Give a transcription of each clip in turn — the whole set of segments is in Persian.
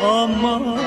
شد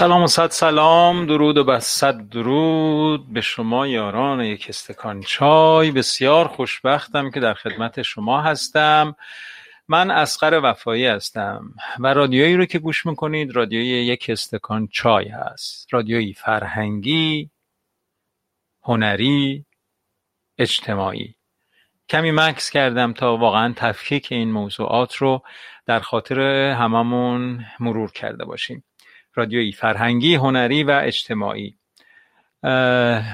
سلام و صد سلام. درود و بس صد درود به شما یاران یک استکان چای. بسیار خوشبختم که در خدمت شما هستم. من اسقر وفایی هستم و رادیویی رو که گوش می‌کنید رادیوی یک استکان چای هست. رادیویی فرهنگی هنری اجتماعی. کمی مکس کردم تا واقعا تفکیک این موضوعات رو در خاطر هممون مرور کرده باشیم. رادیویی فرهنگی هنری و اجتماعی.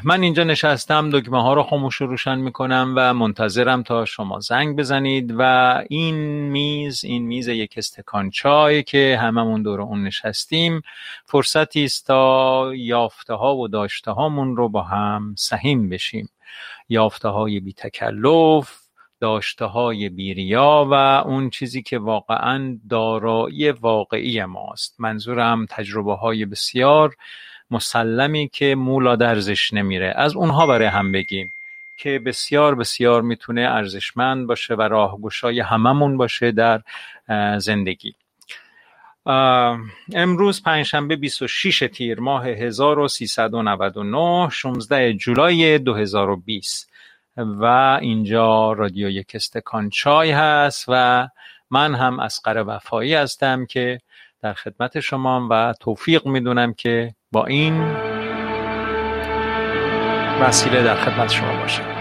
من اینجا نشستم دکمه ها رو خاموش روشن می‌کنم و منتظرم تا شما زنگ بزنید و این میز این میز یک استکان چای که هممون دور اون نشستیم فرصتی است تا یافته ها و داشته هامون رو با هم سهیم بشیم. یافته های بی تکلف داشته های بیریا و اون چیزی که واقعا دارایی واقعی ماست. منظورم تجربه های بسیار مسلمی که مولا درزش نمیره. از اونها برای هم بگیم که بسیار بسیار می‌تونه ارزشمند باشه و راهگشای هممون باشه در زندگی. امروز پنجشنبه 26 تیر ماه 1399 16 جولای 2020 و اینجا رادیو یک استکان چای هست و من هم اسقر وفایی هستم که در خدمت شما و توفیق می‌دونم که با این وسیله در خدمت شما باشم.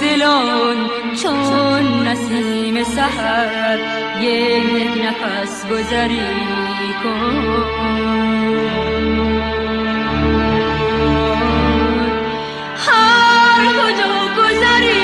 دلان چون نسیم سحر یک نفس گذری کن. هر کجا گذری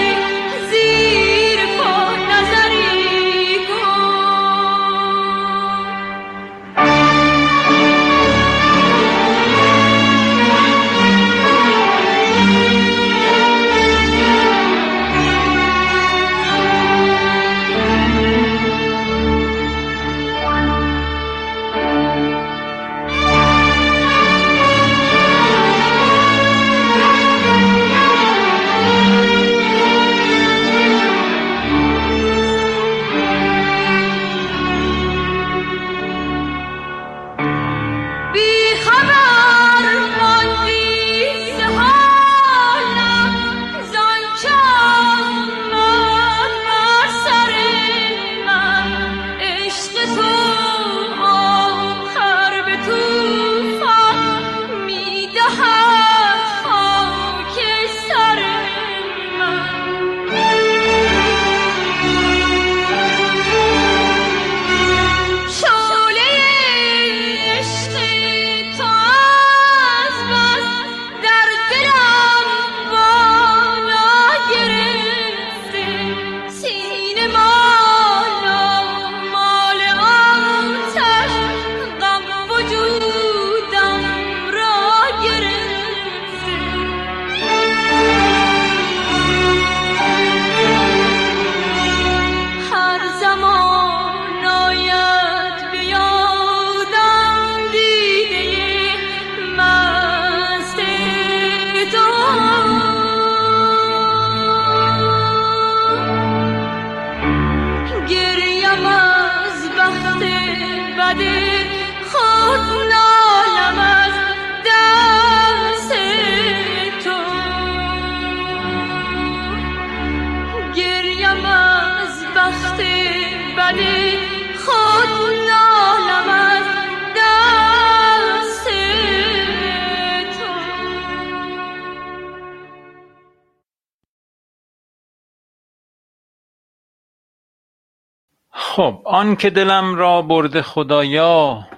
آن که دلم را برده خدایا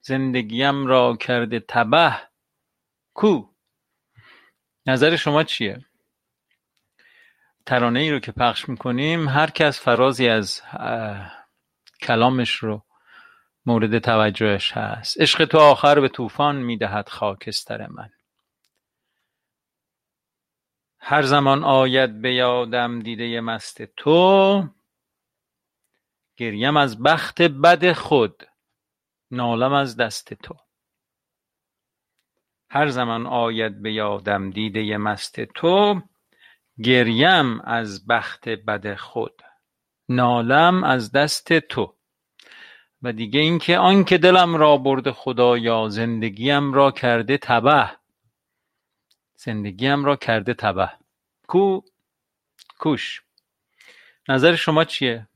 زندگیم را کرده تبه. کو؟ نظر شما چیه؟ ترانه ای رو که پخش می‌کنیم هر کس فرازی از کلامش رو مورد توجهش هست. عشق تو آخر به طوفان می‌دهد خاکستر من. هر زمان آید به یادم دیده مست تو گریم از بخت بد خود نالم از دست تو. هر زمان آید به یادم دیده مست تو گریم از بخت بد خود نالم از دست تو. و دیگه اینکه آنکه دلم را برده خدایا زندگیم را کرده تبه زندگیم را کرده تبه. کو؟ کوش. نظر شما چیه؟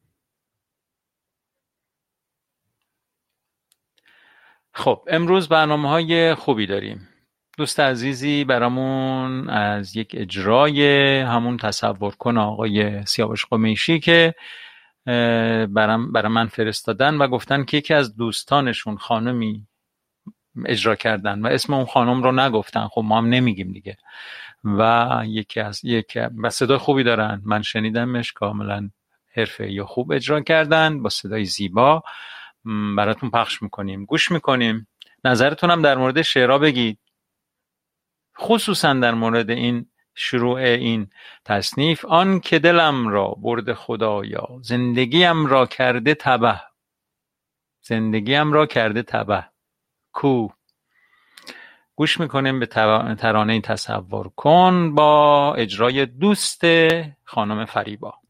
خب امروز برنامه های خوبی داریم. دوست عزیزی برامون از یک اجرای همون تصور کن آقای سیاوش قمیشی که برام برای من فرستادن و گفتن که یکی از دوستانشون خانمی اجرا کردن و اسم اون خانم رو نگفتن. خب ما هم نمیگیم دیگه. و یکی از یک و صدای خوبی دارن. من شنیدمش کاملا حرفه یا خوب اجرا کردن با صدای زیبا. براتون پخش می‌کنیم. گوش می‌کنیم. نظرتونم در مورد شعرها بگید. خصوصا در مورد این شروع این تصنیف آن که دلم را برد خدایا زندگیم را کرده تبه. زندگیم را کرده تبه. کو. گوش می‌کنیم به ترانه تصور کن با اجرای دوست خانم فریبا.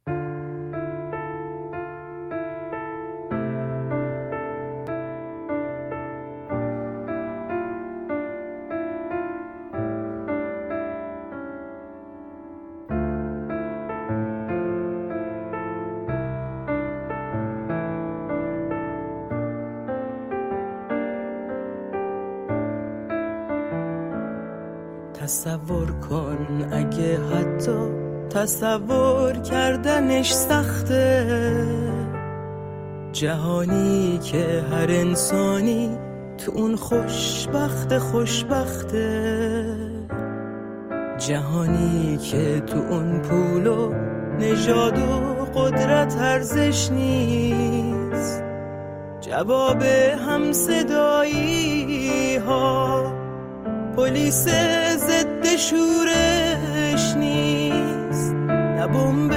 تصور کردنش سخته. جهانی که هر انسانی تو اون خوشبخت خوشبخته. جهانی که تو اون پول و نژاد و قدرت ارزش نیست. جواب همصدایی ها پلیس ضد شورش نیست. بمب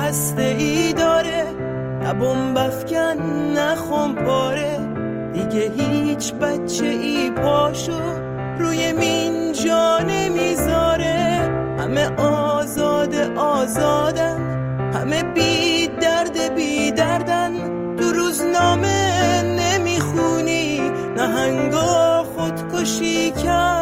هسته ای داره نه بمب افکن نه پاره. دیگه هیچ بچه ای پاشو روی مین جا نمی‌ذاره. همه آزاد آزادن همه بی درد بی دردن. دو روزنامه نمی‌خونی نهنگا خودکشی کردن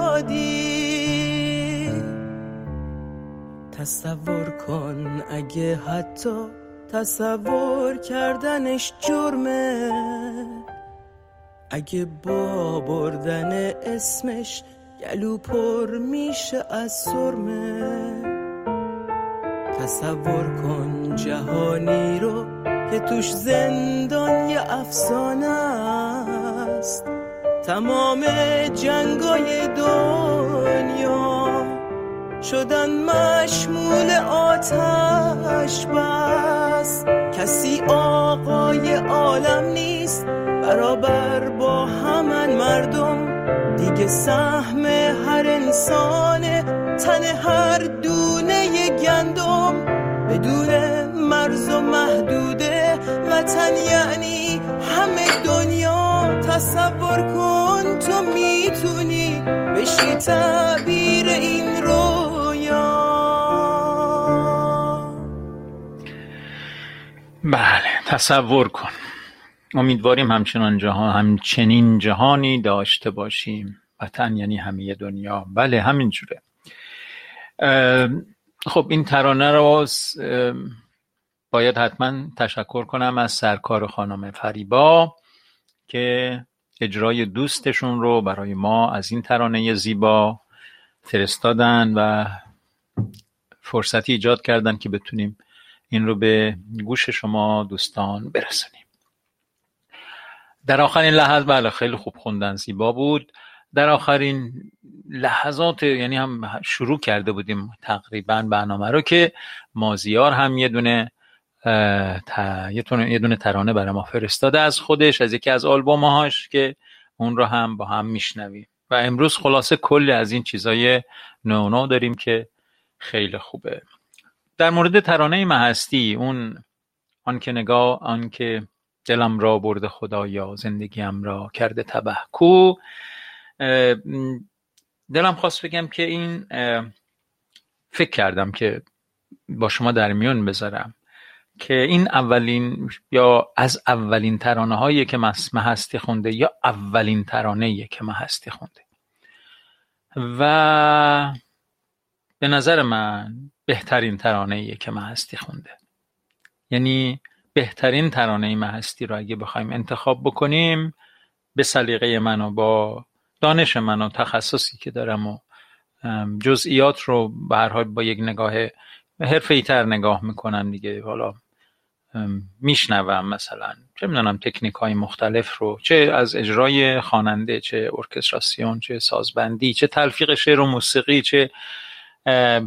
آبادی تصور کن اگه حتی تصور کردنش جرمه. اگه با بردن اسمش گلو پر میشه از سرمه. تصور کن جهانی رو که توش زندان یه افسانه است. تمام جنگای دنیا شدن مشمول آتش بس. کسی آقای عالم نیست برابر با همن مردم. دیگه سهم هر انسان تن هر دونه گندم. بدون مرز و محدوده وطن یعنی تصور کن تو می‌تونی بشی تعبیر این رویا. بله تصور کن. امیدواریم همچنان جهان همچنین جهانی داشته باشیم. وطن یعنی همه دنیا. بله همینجوره خب این ترانه رو باید حتما تشکر کنم از سرکار خانم فریبا. که اجرای دوستشون رو برای ما از این ترانه زیبا فرستادن و فرصتی ایجاد کردن که بتونیم این رو به گوش شما دوستان برسونیم. در آخرین لحظه بله خیلی خوب خوندن زیبا بود. در آخرین لحظات یعنی هم شروع کرده بودیم تقریبا برنامه رو که مازیار هم یه دونه یه دونه ترانه برای ما فرستاده از خودش از یکی از آلبومهاش که اون رو هم با هم میشنویم. و امروز خلاصه کلی از این چیزای نو داریم که خیلی خوبه. در مورد ترانه محستی اون آن که نگاه آن که دلم را برده خدایا زندگیم را کرده تبه کو دلم خواست بگم که این فکر کردم که با شما در میون بذارم. که این اولین یا از اولین ترانه هایی که محستی خونده یا اولین ترانه که محستی خونده. و به نظر من بهترین ترانه که محستی خونده. یعنی بهترین ترانه محستی رو اگه بخوایم انتخاب بکنیم به سلیقه من و با دانش من و تخصصی که دارم و جزئیات رو به هر حال با یک نگاه حرفه‌ای تر نگاه می‌کنم دیگه. حالا میشنوم مثلا. چه می‌دونم تکنیک های مختلف رو چه از اجرای خواننده چه ارکستراسیون چه سازبندی چه تلفیق شعر و موسیقی چه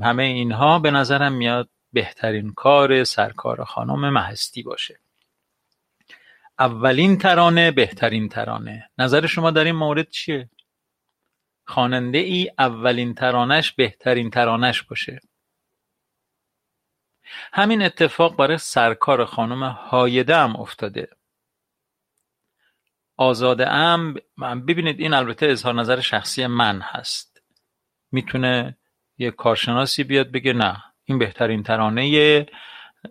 همه اینها به نظرم میاد بهترین کار سرکار خانم مهستی باشه. اولین ترانه بهترین ترانه. نظر شما در این مورد چیه؟ خواننده ای اولین ترانش بهترین ترانش باشه. همین اتفاق برای سرکار خانم هایده هم افتاده. آزاده ام ببینید این البته اظهار نظر شخصی من هست. می‌تونه یه کارشناسی بیاد بگه نه این بهترین ترانه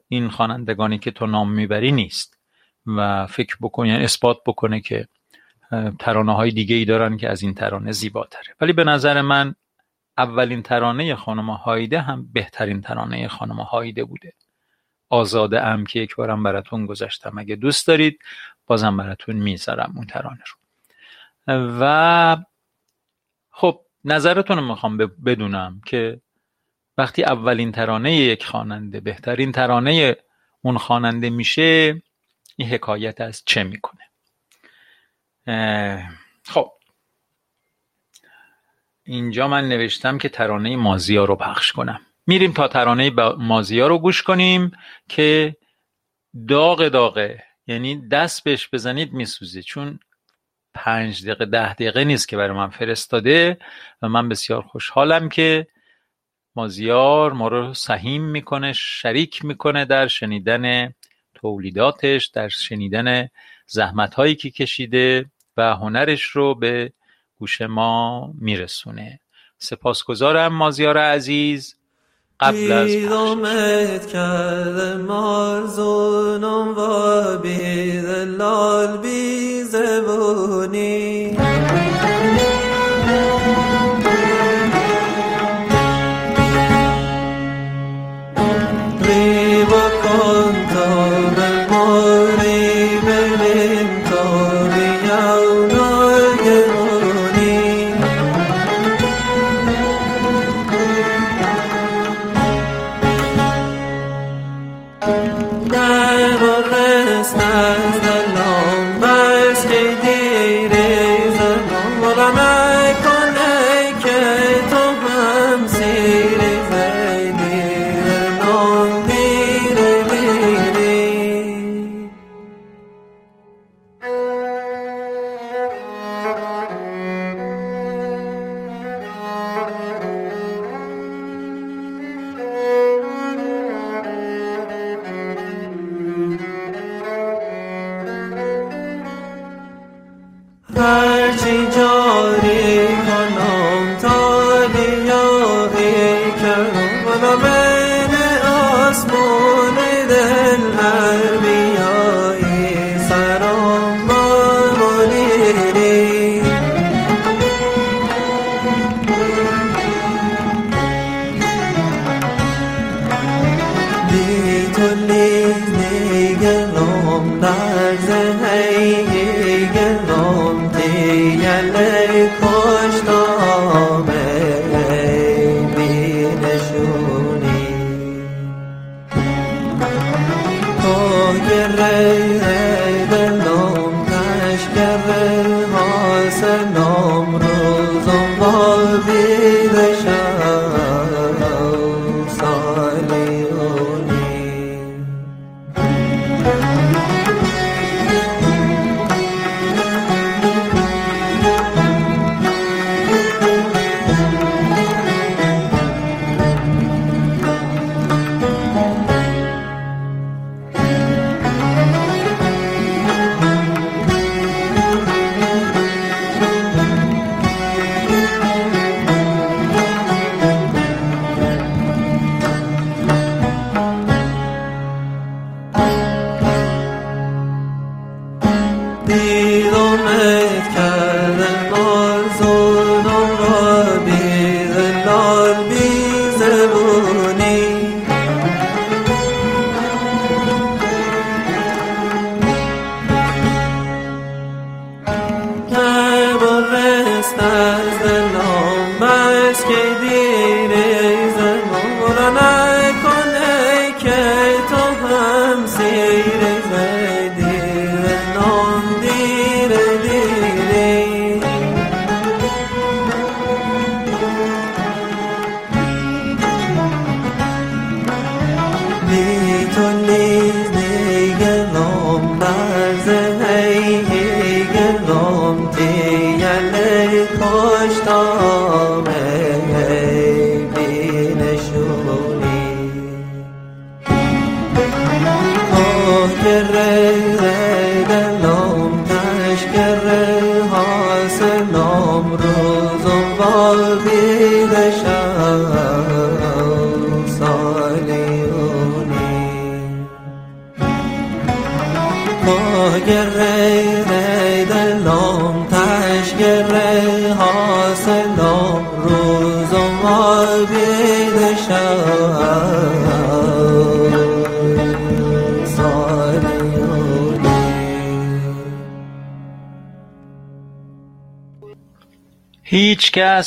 این خوانندگانی که تو نام می‌بری نیست. و فکر بکنه یعنی اثبات بکنه که ترانه های دیگه ای دارن که از این ترانه زیباتره. ولی به نظر من اولین ترانه خانم هایده هم بهترین ترانه خانم هایده بوده. آزاده ام که یک بارم براتون گذاشتم. اگه دوست دارید بازم براتون می‌ذارم اون ترانه رو. و خب نظرتون رو می‌خوام بدونم که وقتی اولین ترانه یک خواننده بهترین ترانه اون خواننده میشه این حکایت از چه می‌کنه؟ خب اینجا من نوشتم که ترانه مازیا رو پخش کنم. میریم تا ترانه مازیا رو گوش کنیم که داغ داغه یعنی دست بهش بزنید میسوزه. چون پنج دقیقه ده دقیقه نیست که برای من فرستاده و من بسیار خوشحالم که مازیار ما رو سهیم می‌کنه شریک می‌کنه در شنیدن تولیداتش در شنیدن زحمت هایی که کشیده و هنرش رو به گوش ما میرسونه. سپاسگزارم مازیار عزیز. قبل از کرده مارزونم و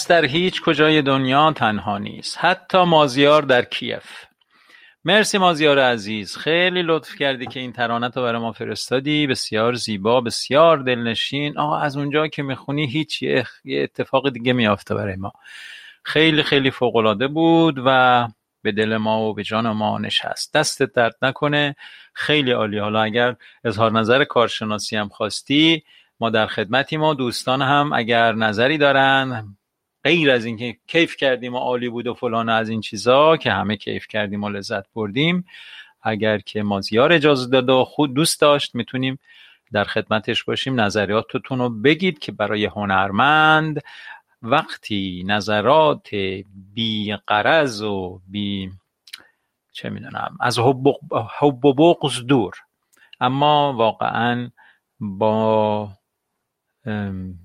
در هیچ کجای دنیا تنها نیست. حتی مازیار در کیف. مرسی مازیار عزیز. خیلی لطف کردی که این ترانت رو برای ما فرستادی. بسیار زیبا بسیار دلنشین. آقا از اونجا که می‌خونی هیچ یه اتفاق دیگه میافته برای ما. خیلی خیلی فوقالعاده بود و به دل ما و به جان ما نشست. دستت درد نکنه. خیلی عالی. حالا اگر اظهار نظر کارشناسی هم خواستی ما در خدمتی ما دوستان هم اگر نظری دارن غیر از اینکه کیف کردیم و عالی بود و فلان از این چیزا که همه کیف کردیم و لذت بردیم اگر که مازیار اجازه داد و خود دوست داشت می‌تونیم در خدمتش باشیم. نظریاتتون رو بگید که برای هنرمند وقتی نظرات بی قرض و بی چه می‌دونم از حب و بغض دور. اما واقعا با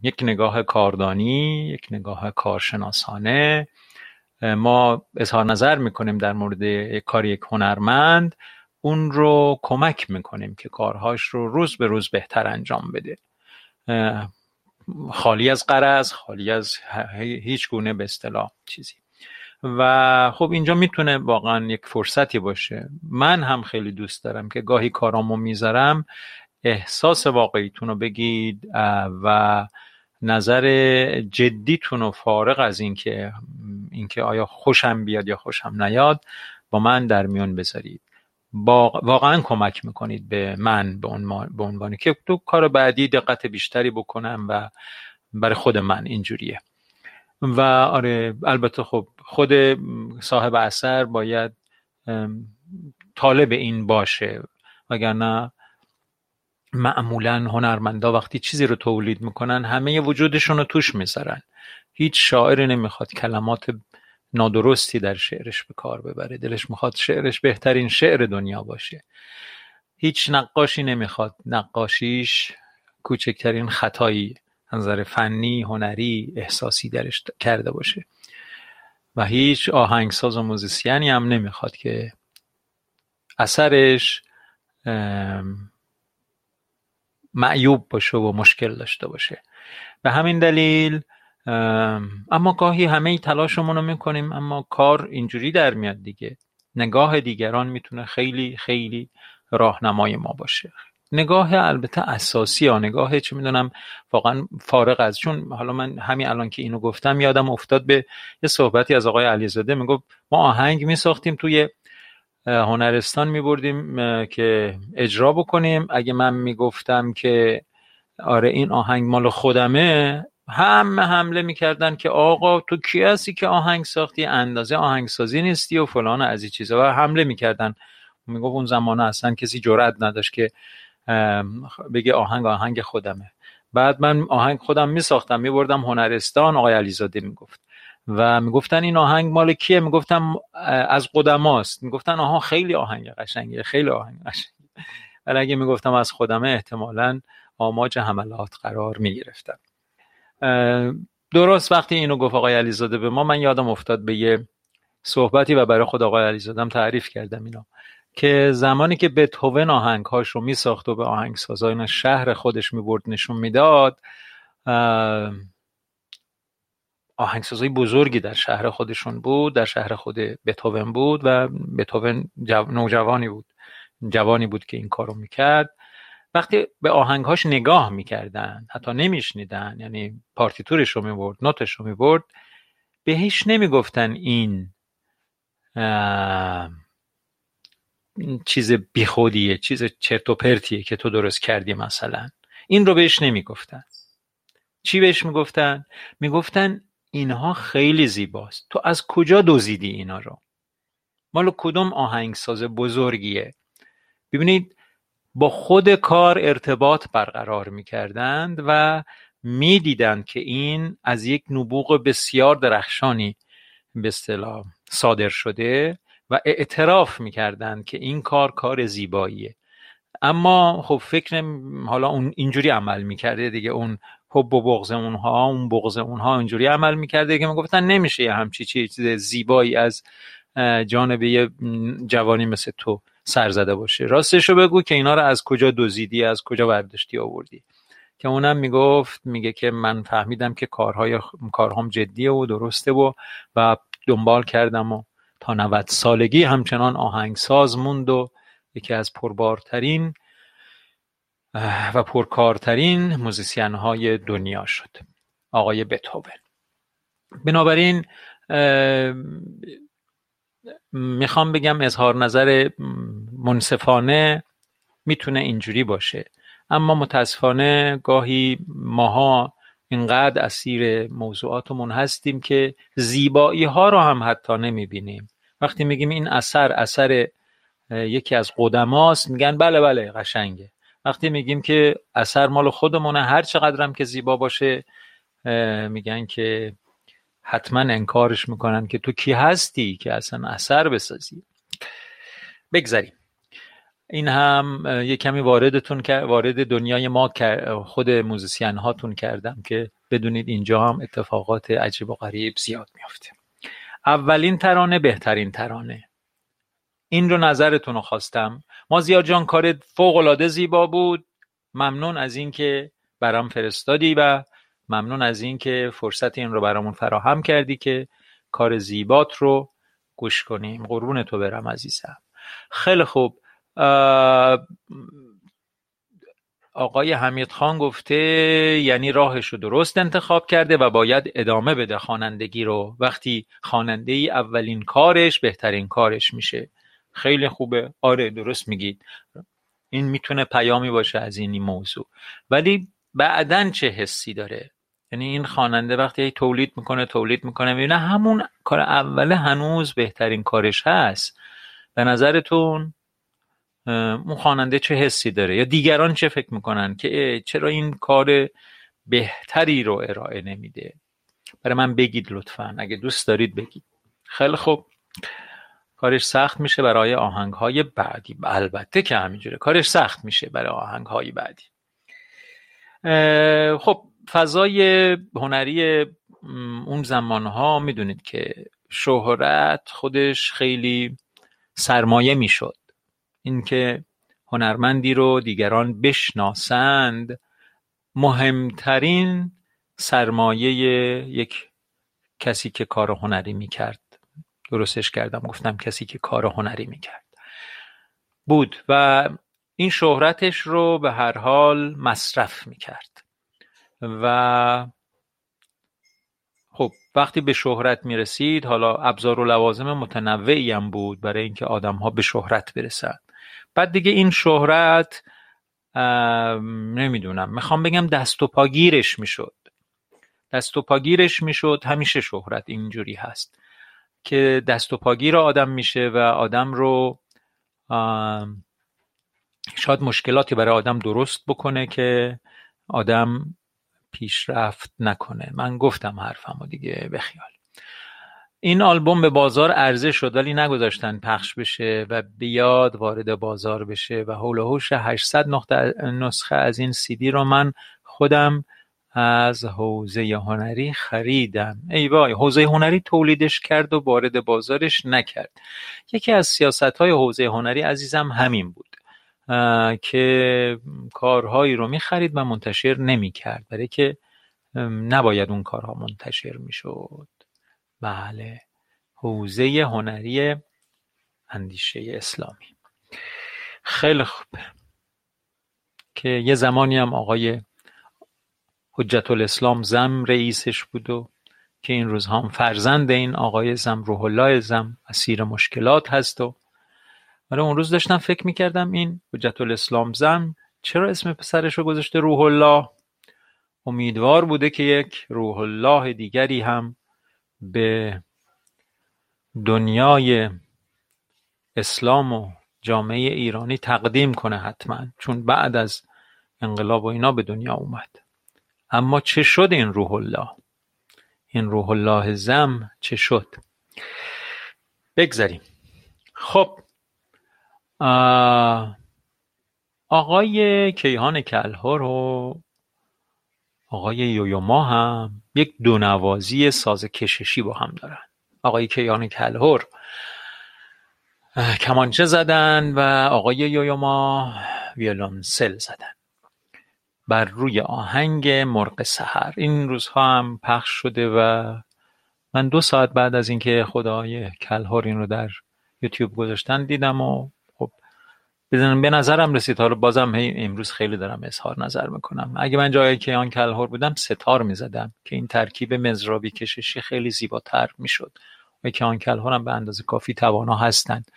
یک نگاه کاردانی یک نگاه کارشناسانه. ما اظهار نظر می‌کنیم در مورد کار یک هنرمند. اون رو کمک می‌کنیم که کارهاش رو روز به روز بهتر انجام بده. خالی از قرض خالی از هیچ گونه به اصطلاح چیزی. و خب اینجا می‌تونه واقعا یک فرصتی باشه. من هم خیلی دوست دارم که گاهی کارامو می‌ذارم. احساس واقعیتون رو بگید و نظر جدیتون رو فارغ از اینکه اینکه آیا خوشم بیاد یا خوشم نیاد با من در میون بذارید. واقعا کمک می‌کنید به من به عنوان که تو کار بعدی دقت بیشتری بکنم و برای خود من اینجوریه. و آره البته خب خود صاحب اثر باید طالب این باشه وگرنه معمولا هنرمندا وقتی چیزی رو تولید می‌کنن همه وجودشون رو توش می‌ذارن. هیچ شاعری نمی‌خواد کلمات نادرستی در شعرش به کار ببره. دلش می‌خواد شعرش بهترین شعر دنیا باشه. هیچ نقاشی نمی‌خواد. نقاشیش کوچکترین خطایی نظر فنی هنری احساسی درش کرده باشه. و هیچ آهنگساز و موزیسیانی هم نمی‌خواد که اثرش معیوب باشه و مشکل داشته باشه. به همین دلیل اما گاهی همه تلاشمون رو می‌کنیم اما کار اینجوری در میاد دیگه. نگاه دیگران می‌تونه خیلی خیلی راهنمای ما باشه. نگاه البته اساسی ها نگاه چه می‌دونم واقعا فارغ از چون حالا من همین الان که اینو گفتم یادم افتاد به یه صحبتی از آقای علیزاده می‌گفت ما آهنگ میساختیم توی هنرستان میبردیم که اجرا بکنیم. اگه من می‌گفتم که آره این آهنگ مال خودمه همه حمله می‌کردن که آقا تو کی هستی که آهنگ ساختی؟ اندازه آهنگسازی نیستی و فلان از این چیزا. و حمله می‌کردن. می‌گفت اون زمانه اصلا کسی جرأت نداشت که بگه آهنگ آهنگ خودمه. بعد من آهنگ خودم میساختم میبردم هنرستان. آقای علیزاده می‌گفت. و می‌گفتن این آهنگ مال کیه؟ می‌گفتم از قدماست. می‌گفتن آها خیلی آهنگ قشنگه خیلی آهنگ قشنگه. ولی اگه می‌گفتم از خودمه احتمالا آماج حملات قرار می‌گرفتم درست وقتی اینو گفت آقای علیزاده به ما من یادم افتاد به یه صحبتی و برای خود آقای علیزاده تعریف کردم اینا که زمانی که بتهوون آهنگهاش رو میساخت و به آهنگسازان شهر خودش می‌برد نشون می‌داد آهنگسازای بزرگی در شهر خودشون بود در شهر خود بتوون بود و بتوون نوجوانی بود. جوانی بود که این کارو می‌کرد. وقتی به آهنگهاش نگاه می‌کردن حتی نمیشنیدن یعنی پارتیتورش رو می‌برد نوتش رو می‌برد بهش نمی‌گفتن این چیز بیخودیه چیز چرت و پرتیه که تو درست کردی مثلا. این رو بهش نمی‌گفتن. چی بهش می‌گفتن؟ می‌گفتن اینها خیلی زیباست. تو از کجا دزدیدی اینا رو؟ مال کدوم آهنگساز بزرگیه؟ ببینید با خود کار ارتباط برقرار می‌کردند و می‌دیدند که این از یک نبوغ بسیار درخشانی به اصطلاح صادر شده و اعتراف می‌کردند که این کار کار زیباییه. اما خب فکر حالا اون اینجوری عمل می‌کرده دیگه اون حب و بغض اونها اون بغض اونها اینجوری عمل می‌کرده که می‌گفتن نمیشه یه همچی چیز زیبایی از جانب یه جوانی مثل تو سر زده باشه. راستش رو بگو که اینا رو از کجا دزدیدی از کجا برداشتی آوردی؟ که اونم می‌گفت میگه که من فهمیدم که کارهای کارهام جدیه و درسته و و دنبال کردم و تا 90 سالگی همچنان آهنگساز موند و یکی از پربارترین و پرکارترین موزیسین های دنیا شد. آقای بتوون بنابراین می‌خوام بگم اظهار نظر منصفانه می‌تونه اینجوری باشه. اما متاسفانه گاهی ماها اینقدر اسیر موضوعاتمون هستیم که زیبایی ها رو هم حتی نمی‌بینیم. وقتی میگیم این اثر اثر یکی از قدماست میگن بله بله قشنگه. وقتی میگیم که اثر مال خودمونه هر چقدرم که زیبا باشه میگن که حتما انکارش می‌کنن که تو کی هستی که اصلا اثر بسازی. بگذاریم این هم یه کمی واردتون وارد دنیای ما خود موزیسین هاتون کردم که بدونید اینجا هم اتفاقات عجیب و غریب زیاد میافته. اولین ترانه بهترین ترانه. این رو نظرتون رو خواستم. مازیار جان کار فوق العاده زیبا بود. ممنون از اینکه برام فرستادی و ممنون از اینکه فرصت این رو برامون فراهم کردی که کار زیبات رو گوش کنیم. قربون تو برم عزیزم. خیلی خوب. آقای حمید خان گفته یعنی راهش رو درست انتخاب کرده و باید ادامه بده خوانندگی رو. وقتی خواننده ای اولین کارش بهترین کارش میشه. خیلی خوبه. آره درست میگید. این می‌تونه پیامی باشه از این موضوع. ولی بعدا چه حسی داره؟ یعنی این خواننده وقتی تولید می‌کنه تولید می‌کنه می‌بینه همون کار اوله هنوز بهترین کارش هست. به نظرتون اون خواننده چه حسی داره؟ یا دیگران چه فکر می‌کنن که چرا این کار بهتری رو ارائه نمیده؟ برای من بگید لطفا. اگه دوست دارید بگید. خیلی خوب. کارش سخت میشه برای آهنگ های بعدی. البته که همینجوره کارش سخت میشه برای آهنگ های بعدی خب فضای هنری اون زمان ها می‌دونید که شهرت خودش خیلی سرمایه می‌شد. اینکه هنرمندی رو دیگران بشناسند مهمترین سرمایه یک کسی که کار هنری می‌کرد. درستش کردم گفتم کسی که کار هنری می‌کرد. بود و این شهرتش رو به هر حال مصرف می‌کرد. و خب وقتی به شهرت می‌رسید حالا ابزار و لوازم متنوعی هم بود برای اینکه آدم ها به شهرت برسند بعد دیگه این شهرت نمی‌دونم می‌خوام بگم دست و پاگیرش می‌شد. دست و پاگیرش می‌شد همیشه شهرت اینجوری هست. که دست و پاگیر آدم میشه و آدم رو شاید مشکلاتی برای آدم درست بکنه که آدم پیشرفت نکنه. من گفتم حرفم و دیگه بخیال این آلبوم به بازار عرضه شد ولی نگذاشتن پخش بشه و بیاد وارد بازار بشه و حول و حوش 800 نسخه از این سیدی رو من خودم از حوزه هنری خریدم. ای وای حوزه هنری تولیدش کرد و وارد بازارش نکرد. یکی از سیاست های حوزه هنری عزیزم همین بود که کارهایی رو می‌خرید و منتشر نمی‌کرد. برای که نباید اون کارها منتشر می‌شد. بله حوزه هنری اندیشه اسلامی. خیلی خوب. که یه زمانی هم آقای حجت الاسلام زم رئیسش بود و که این روزها هم فرزند این آقای زم روح الله زم اسیر مشکلات هست و برای اون روز داشتم فکر می‌کردم این حجت الاسلام زم چرا اسم پسرش رو گذاشته روح الله امیدوار بوده که یک روح الله دیگری هم به دنیای اسلام و جامعه ایرانی تقدیم کنه حتما چون بعد از انقلاب و اینا به دنیا اومد. اما چه شد این روح الله؟ این روح الله زم چه شد؟ بگذاریم. خب آقای کیهان کلهر و آقای یویوما هم یک دونوازی ساز کششی با هم دارن. آقای کیهان کلهر کمانچه زدن و آقای یویوما ویولونسل زدن. بر روی آهنگ مرغ سحر. این روزها هم پخش شده و من دو ساعت بعد از اینکه خدای کلهر این رو در یوتیوب گذاشتن دیدم و خب به نظرم رسید. حالا بازم امروز خیلی دارم اظهار نظر می‌کنم. اگه من جای کیان کلهر بودم ستار می‌زدم که این ترکیب مزرابی کششی خیلی زیباتر می‌شد. و کیان کلهر هم به اندازه کافی توانا هستند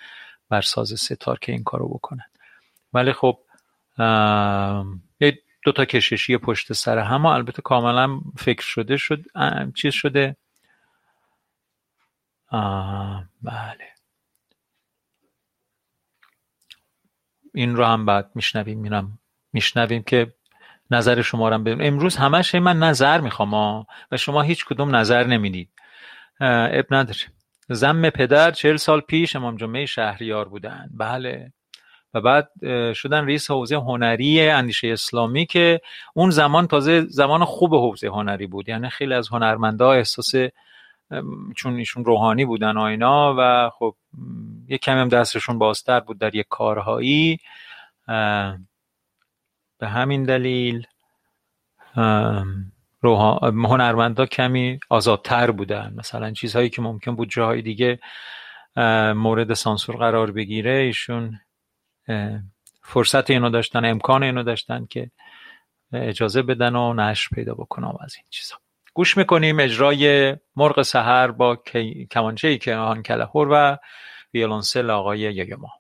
بر ساز ستار که این کارو بکنن. ولی خب دو تا کششی پشت سر هم البته کاملا فکر شده شد چیز شده. بله. این رو هم بعد میشنویم میرم میشنویم که نظر شما رو بدون امروز همش من نظر می‌خوام و شما هیچ کدوم نظر نمی‌دید. اب نداره. زم پدر چهل سال پیش امام جمعه شهریار بودن. بله. و بعد شدن رئیس حوزه هنری اندیشه اسلامی که اون زمان تازه زمان خوب حوزه هنری بود. یعنی خیلی از هنرمندا احساس چون ایشون روحانی بودن و اینا و خب یه کمی هم دستشون بازتر بود در یک کارهایی. به همین دلیل هنرمندا کمی آزادتر بودن. مثلا چیزهایی که ممکن بود جاهای دیگه مورد سانسور قرار بگیره ایشون فرصت اینو داشتن امکان اینو داشتن که اجازه بدن و نشر پیدا بکنم از این چیزا. گوش می‌کنیم اجرای مرغ سحر با کمانچه که آن کلهور و ویولونسل آقای یگما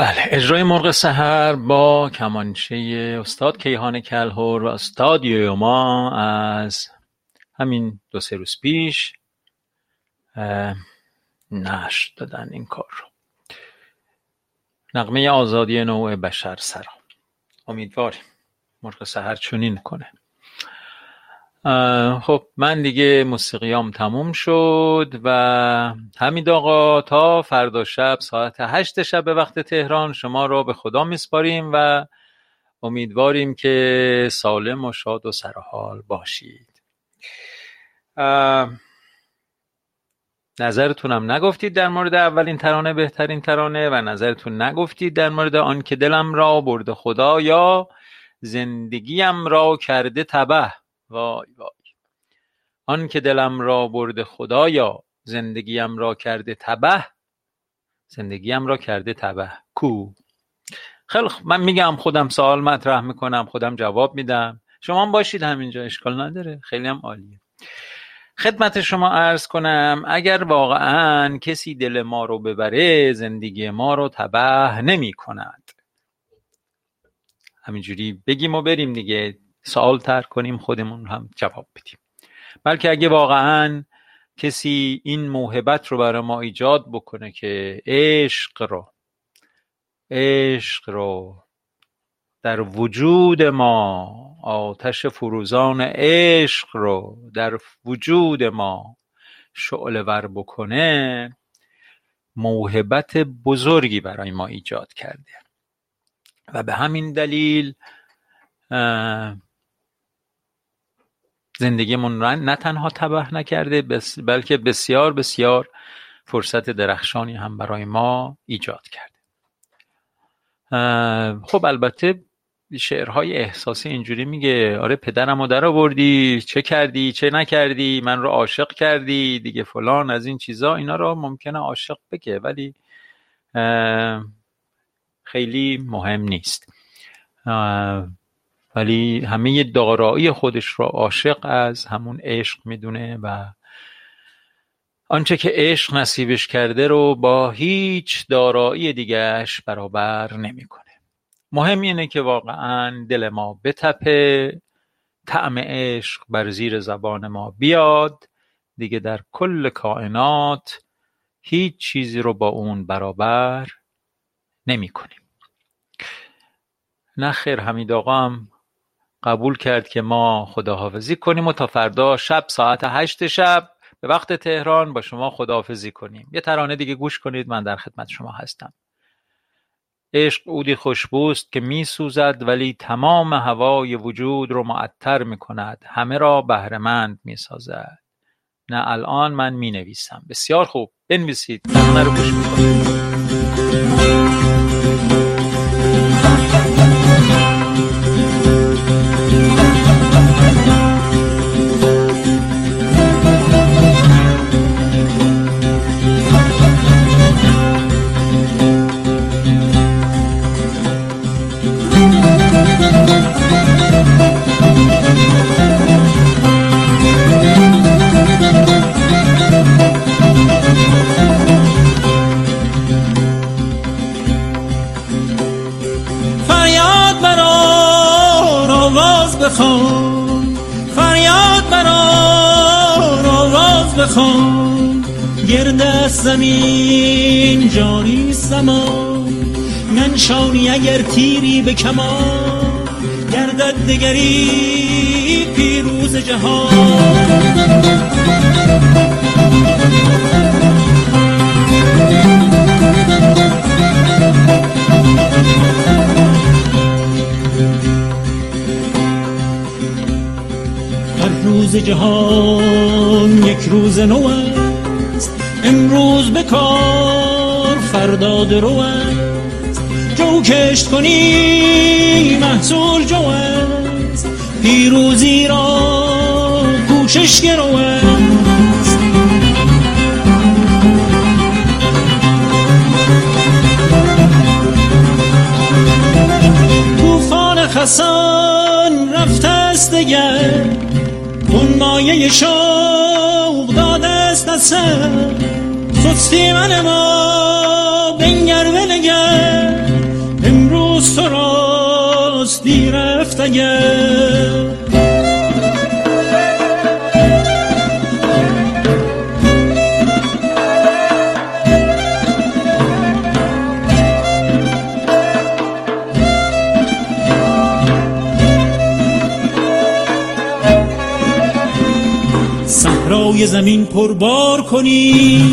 بله اجرای مرغ سهر با کمانچه استاد کیهان کلهور و استاد یوما از همین دو سه روز پیش نشر دادن این کار رو. نقمه آزادی نوع بشر سرا. امیدواریم مرغ سهر چنین کنه. خب من دیگه موسیقیام تموم شد و همین آقا تا فردا شب ساعت هشت شب به وقت تهران شما را به خدا میسپاریم و امیدواریم که سالم و شاد و سرحال باشید. نظرتونم نگفتید در مورد اولین ترانه بهترین ترانه و نظرتون نگفتید در مورد آن که دلم را برده خدا یا زندگیم را کرده تبه؟ وای وای. آن که دلم را برده خدایا زندگیم را کرده تبه. زندگیم را کرده تبه. کو؟ خیلی من میگم خودم سوال مطرح می‌کنم خودم جواب میدم. شما باشید همینجا اشکال نداره. خیلی هم عالیه. خدمت شما عرض کنم اگر واقعا کسی دل ما رو ببره زندگی ما رو تبه نمی کند همینجوری بگیم و بریم دیگه. سوال تر کنیم خودمون هم جواب بدیم. بلکه اگه واقعا کسی این موهبت رو برای ما ایجاد بکنه که عشق رو عشق رو در وجود ما آتش فروزان عشق رو در وجود ما شعله ور بکنه موهبت بزرگی برای ما ایجاد کرده. و به همین دلیل زندگیمون را نه تنها تباه نکرده بلکه بسیار بسیار فرصت درخشانی هم برای ما ایجاد کرده. خب البته شعرهای احساسی اینجوری میگه آره پدرم رو در آوردی چه کردی چه نکردی من رو عاشق کردی دیگه فلان از این چیزا اینا رو ممکنه عاشق بگه ولی خیلی مهم نیست. ولی همه دارایی خودش را عاشق از همون عشق می‌دونه و آنچه که عشق نصیبش کرده رو با هیچ دارایی دیگهش برابر نمی‌کنه. مهم اینه که واقعا دل ما بتپه طعم عشق بر زیر زبان ما بیاد. دیگه در کل کائنات هیچ چیزی رو با اون برابر نمی کنیم نه خیر حمید آقا هم قبول کرد که ما خداحافظی کنیم و تا فردا شب ساعت هشت شب به وقت تهران با شما خداحافظی کنیم. یه ترانه دیگه گوش کنید من در خدمت شما هستم. عشق عودی خوشبوست که می سوزد ولی تمام هوای وجود رو معطر می کند. همه را بهرهمند می سازد. نه الان من می نویسم. بسیار خوب. بنویسید. ترانه رو گوش کنید. فریاد برار آواز بخوان. گرد زمین جاری زمان ننشانی اگر تیری به کمان گردد دگری پیروز جهان. روز جهان یک روز نو است. امروز به کار فردا درو است. جو کشت کنی محصول جو است. پیروزی را کوشش گرو است. خسان رفته است دگر. مایه شوق داده است دستم سستی من ما بنگر و نگر دوست راست رفت زمین پربار کنی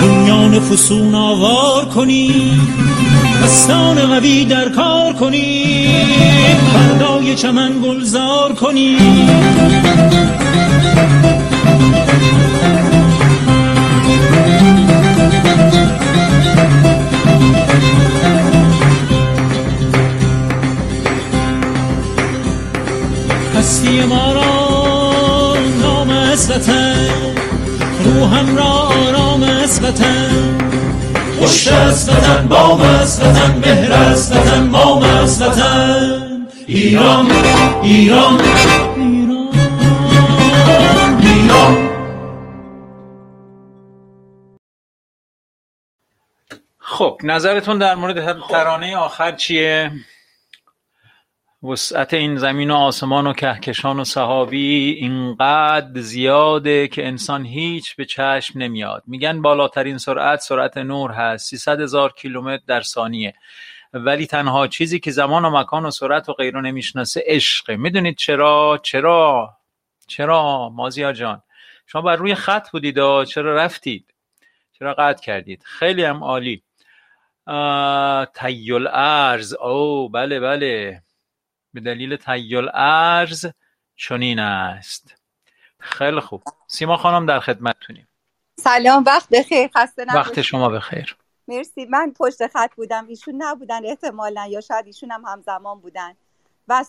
دنیان فسون آوار کنی دستان قوی در کار کنی بردای چمن گلزار کنی. هستی ما را نام از روحم را آرام از خوش است وطن بام است وطن مهر است وطن مام است وطن. ایران ایران ایران. خب نظرتون در مورد ترانه آخر چیه؟ وسعت این زمین و آسمان و کهکشان و صحابی اینقدر زیاده که انسان هیچ به چشم نمیاد. میگن بالاترین سرعت سرعت نور هست 300 هزار کیلومتر در ثانیه. ولی تنها چیزی که زمان و مکان و سرعت و غیره نمی‌شناسه عشقه. می‌دونید چرا؟ چرا؟ چرا مازیار جان؟ شما بر روی خط بودید چرا رفتید؟ چرا قطع کردید؟ خیلی هم عالی. تیل ارز او بله بله. به دلیل تیل ارز چنین است. خیلی خوب. سیما خانم در خدمتتونیم. سلام وقت بخیر. خسته وقت شما بخیر. مرسی. من پشت خط بودم. ایشون نبودن احتمالا یا شاید ایشون هم همزمان بودن.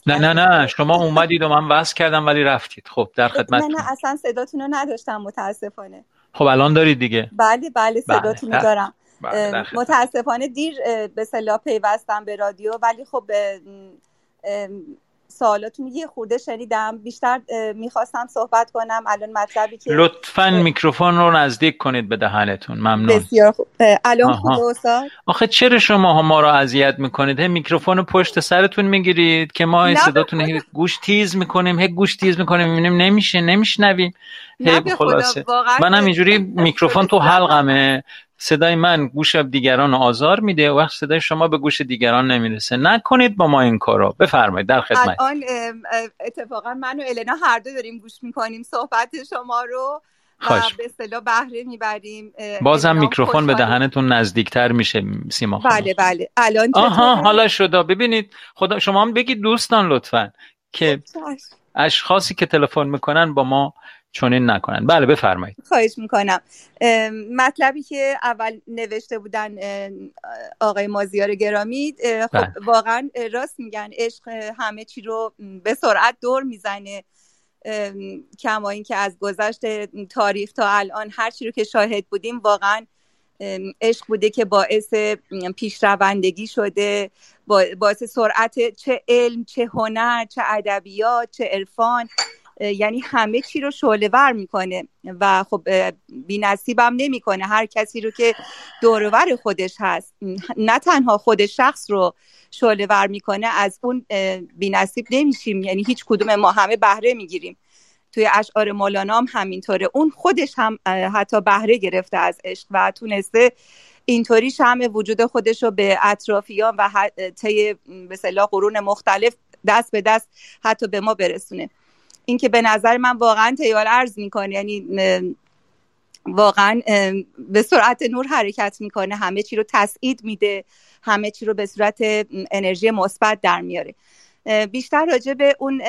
نه نه نه. شما اومدید و من وصل کردم ولی رفتید. خب در خدمت نه نه. اصلا صداتون رو نداشتم متاسفانه. خب الان دارید دیگه. بله بله. صداتون رو دارم. بله متاسفانه دیر به صلاح پیوستم به رادیو. ولی خب سوالاتون یه خورده شنیدم. بیشتر می‌خواستم صحبت کنم. الان مطلبی که لطفا میکروفون رو نزدیک کنید به دهنتون. ممنون. بسیار خوب. الان خوبه استاد؟ آخه چرا شما ما رو اذیت می‌کنید؟ هم میکروفون پشت سرتون می‌گیرید که ما صداتون گوش تیز می‌کنیم. هی گوش تیز می‌کنیم. می‌بینیم نمیشه نمیشنویم. هی خلاصه. منم اینجوری میکروفون تو حلقمه. صدای من گوش دیگران آزار میده و وقت صدای شما به گوش دیگران نمی‌رسه. نکنید با ما این کارو. بفرمایید در خدمت. الان اتفاقا من و النا هر دو داریم گوش می‌کنیم صحبت شما رو و به اصطلاح بهره می‌بریم. بازم میکروفون به دهنتون نزدیکتر میشه سیما خانم. بله بله. الان آها حالا شده. ببینید خدا شما هم بگید دوستان لطفا. که اشخاصی که تلفن می‌کنن با ما چنین نکنن. بله بفرمایید. خواهش می‌کنم. مطلبی که اول نوشته بودن آقای مازیار گرامی خب بله. واقعا راست میگن. عشق همه چی رو به سرعت دور می‌زنه. کما اینکه از گذشت تاریخ تا الان هر چی رو که شاهد بودیم واقعا عشق بوده که باعث پیشروندگی شده باعث سرعت چه علم چه هنر چه ادبیات چه عرفان. یعنی همه چی رو شعله ور می‌کنه. و خب بی نصیبم نمی‌کنه. هر کسی رو که دورور خودش هست. نه تنها خود شخص رو شعله ور می‌کنه از اون بی نصیب نمیشیم. یعنی هیچ کدوم ما همه بهره می‌گیریم. توی اشعار مولانا هم همینطوره. اون خودش هم حتی بهره گرفته از عشق و تونسته اینطوری شم وجود خودش رو به اطرافیان و طی به قرون مختلف دست به دست حتی به ما برسونه. اینکه به نظر من واقعا تیار ارز می‌کنه. یعنی واقعا به سرعت نور حرکت می‌کنه. همه چی رو تسعید میده. همه چی رو به صورت انرژی مثبت در میاره. بیشتر راجع به اون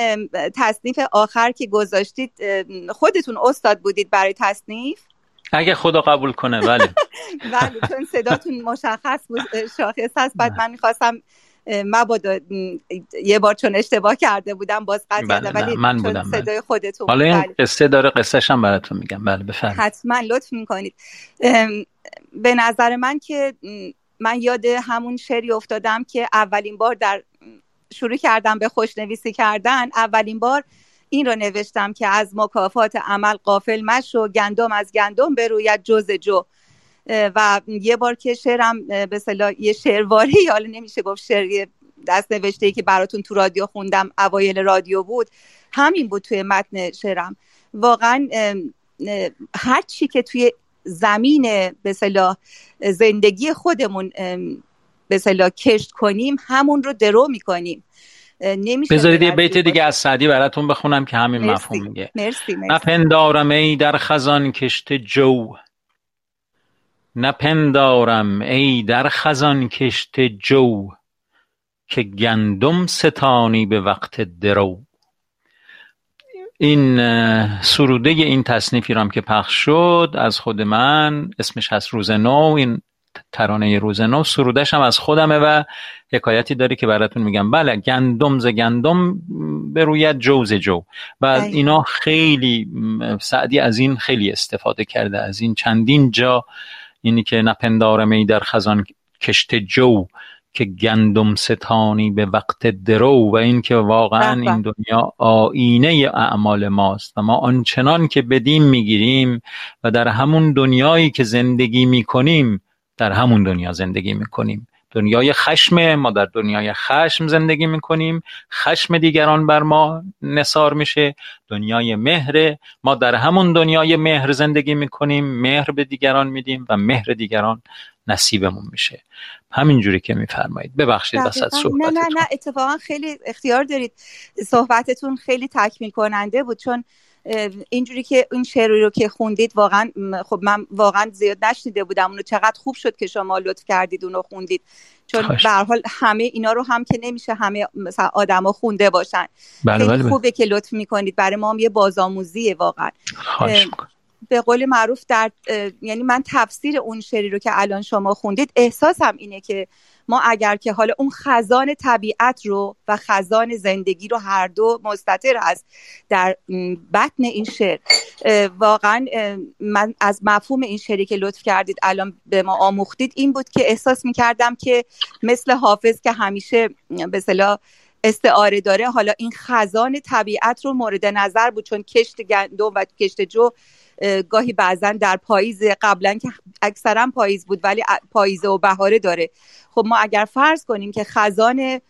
تصنیف آخر که گذاشتید خودتون استاد بودید برای تصنیف؟ اگه خدا قبول کنه بله. بله چون صداتون مشخص بود شاخص هست. بعد من می‌خواستم مبادا یه بار چون اشتباه کرده بودم باز قطع بله ولی من بودم بله. صدای خودتون حالا این بله. قصه داره قصهش هم براتون میگم. بله بفرمایید. حتما لطف می‌کنید. به نظر من که من یاد همون شعری افتادم که اولین بار در شروع کردم به خوشنویسی کردن. اولین بار این رو نوشتم که از مکافات عمل قافل مشو گندم از گندم بروید جز جو. و یه بار که شعرم به صلاح یه شعرواری حالا نمیشه گفت شعر دست نوشته که براتون تو رادیو خوندم اوایل رادیو بود. همین بود توی متن شعرم. واقعا هر چی که توی زمین به زندگی خودمون به کشت کنیم همون رو درو می‌کنیم. نمیشه بذارید یه بیت دیگه از سعدی براتون بخونم که همین مرسی. مفهوم میگه. مرسی, مرسی. نپندارم ای در خزان کشت جو نپندارم ای در خزان کشت جو که گندم ستانی به وقت درو. این سروده این تصنیفی رام که پخش شد از خود من اسمش هست روز نو این ترانه روز نو. سرودش هم از خودمه و حکایتی داره که براتون میگم. بله گندم ز گندم بروید جوز جو و اینا خیلی سعدی از این خیلی استفاده کرده از این چندین جا اینی که نپندارم ای در خزان کشت جو که گندم ستانی به وقت درو. و اینکه واقعا این دنیا آینه اعمال ماست. و ما آنچنان که بدیم می‌گیریم و در همون دنیایی که زندگی می‌کنیم در همون دنیا زندگی می‌کنیم. دنیای خشم ما در دنیای خشم زندگی می‌کنیم. خشم دیگران بر ما نصار میشه. دنیای مهر ما در همون دنیای مهر زندگی می‌کنیم. مهر به دیگران میدیم و مهر دیگران نصیبمون میشه. همینجوری که میفرمایید. ببخشید وسط صحبتتون. نه نه نه. اتفاقا خیلی اختیار دارید. صحبتتون خیلی تکمیل کننده بود چون اینجوری که این شعری رو که خوندید واقعا خب من واقعا زیاد نشنیده بودم. اونو چقدر خوب شد که شما لطف کردید اونو خوندید. چون به حال همه اینا رو هم که نمیشه همه مثلا آدما خونده باشن. بله خیلی بله, بله. خوبه که لطف می‌کنید. برای ما هم یه بازآموزیه واقعا. به قول معروف در یعنی من تفسیر اون شعری رو که الان شما خوندید احساسم اینه که ما اگر که حالا اون خزان طبیعت رو و خزان زندگی رو هر دو مستطر است در بطن این شعر واقعا من از مفهوم این شعری که لطف کردید الان به ما آموختید این بود که احساس می‌کردم که مثل حافظ که همیشه به صلاح استعاره داره حالا این خزان طبیعت رو مورد نظر بود چون کشت گندم و کشت جو گاهی بعضا در پاییز قبلا که اکثرا پاییز بود ولی پاییزه و بهاره داره. خب ما اگر فرض کنیم که خزان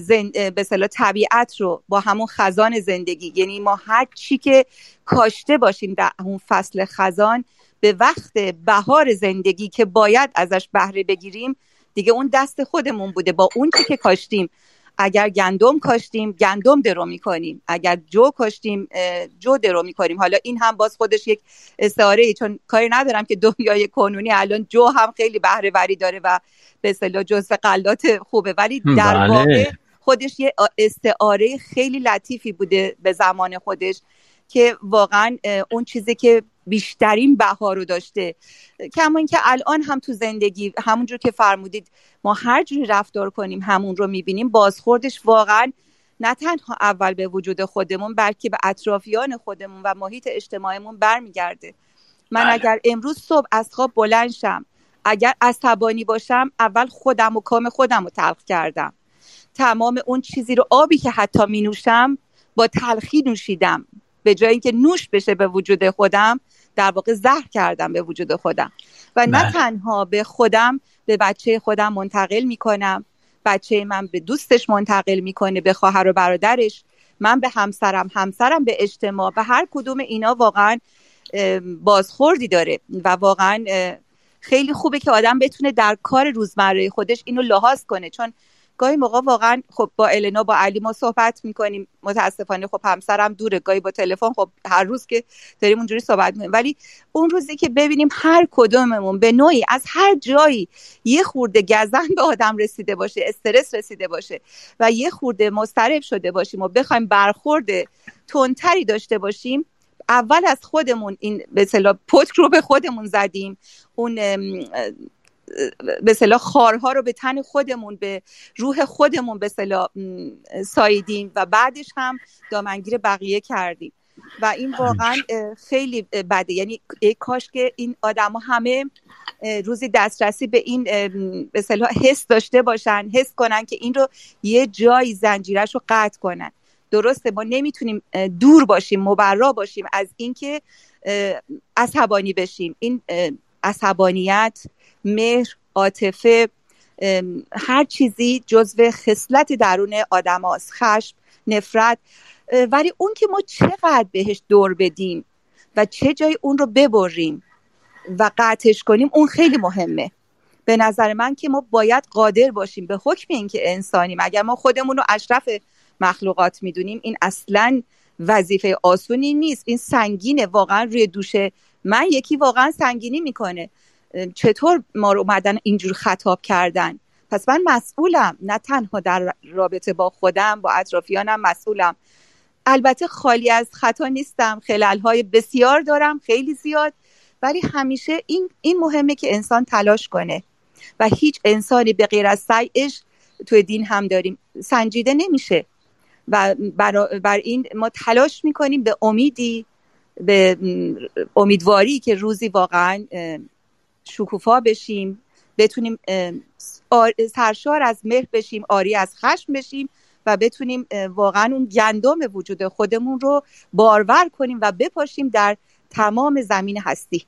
زند... به طبیعت رو با همون خزان زندگی یعنی ما هر چی که کاشته باشیم در اون فصل خزان به وقت بهار زندگی که باید ازش بهره بگیریم دیگه اون دست خودمون بوده. با اون چی که کاشتیم اگر گندم کاشتیم گندم درو می‌کنیم. اگر جو کاشتیم جو درو می‌کنیم. حالا این هم باز خودش یک استعاره ای چون کاری ندارم که دنیای کنونی الان جو هم خیلی بهره وری داره و به اصطلاح جزو قلات خوبه. ولی در بله. واقع خودش یه استعاره خیلی لطیفی بوده به زمان خودش که واقعا اون چیزی که بیشترین بها رو داشته. کما اینکه الان هم تو زندگی همونجور که فرمودید ما هر جوری رفتار کنیم همون رو می‌بینیم. بازخوردش واقعا نه تنها اول به وجود خودمون بلکه به اطرافیان خودمون و محیط اجتماعیمون برمیگرده. من بله. اگر امروز صبح از خواب بلند شم اگر عصبانی باشم اول خودم و کام خودم رو تلخ کردم. تمام اون چیزی رو آبی که حتی می نوشم با تلخی نوشیدم. به جای اینکه نوش بشه به وجود خودم در واقع زهر کردم به وجود خودم. و نه بله. تنها به خودم به بچه خودم منتقل می‌کنم. بچه من به دوستش منتقل می‌کنه به خواهر و برادرش. من به همسرم همسرم به اجتماع و هر کدوم اینا واقعا بازخوردی داره. و واقعا خیلی خوبه که آدم بتونه در کار روزمره خودش اینو لحاظ کنه. چون گاهی موقع واقعا خب با النا با علی ما صحبت می‌کنیم. متاسفانه خب همسرم دوره. گاهی با تلفن خب هر روز که داریم اونجوری صحبت می‌کنیم. ولی اون روزی که ببینیم هر کدوممون به نوعی از هر جایی یه خورده گزن به آدم رسیده باشه استرس رسیده باشه و یه خورده مضطرب شده باشیم و بخوایم برخورد تندتری داشته باشیم اول از خودمون این به پتک رو به خودمون زدیم. اون به صلاح خارها رو به تن خودمون به روح خودمون به صلاح ساییدیم و بعدش هم دامنگیر بقیه کردیم. و این واقعا خیلی بده. یعنی کاش که این آدم همه روزی دسترسی به این به صلاح حس داشته باشن حس کنن که این رو یه جایی زنجیرش رو قطع کنن. درسته ما نمی‌تونیم دور باشیم مبرا باشیم از اینکه عصبانی بشیم. این عصبانیت مهر عاطفه هر چیزی جزو خصلت درون آدم هاست. خشم نفرت. ولی اون که ما چقدر بهش دور بدیم و چه جای اون رو ببریم و قطعش کنیم اون خیلی مهمه. به نظر من که ما باید قادر باشیم به حکم اینکه انسانیم. اگر ما خودمون رو اشرف مخلوقات می‌دونیم این اصلا وظیفه آسونی نیست. این سنگینه واقعا روی دوشه من یکی واقعا سنگینی می‌کنه. چطور ما رو اومدن اینجور خطاب کردن؟ پس من مسئولم نه تنها در رابطه با خودم با اطرافیانم مسئولم. البته خالی از خطا نیستم خلال های بسیار دارم خیلی زیاد. ولی همیشه این, این مهمه که انسان تلاش کنه. و هیچ انسانی به غیر از سعیش توی دین هم داریم. سنجیده نمیشه. و بر این ما تلاش می‌کنیم به امیدی به امیدواری که روزی واقعا شکوفا بشیم بتونیم سرشار از مهر بشیم آری از خشم بشیم و بتونیم واقعا اون گندم وجود خودمون رو بارور کنیم و بپاشیم در تمام زمین هستی.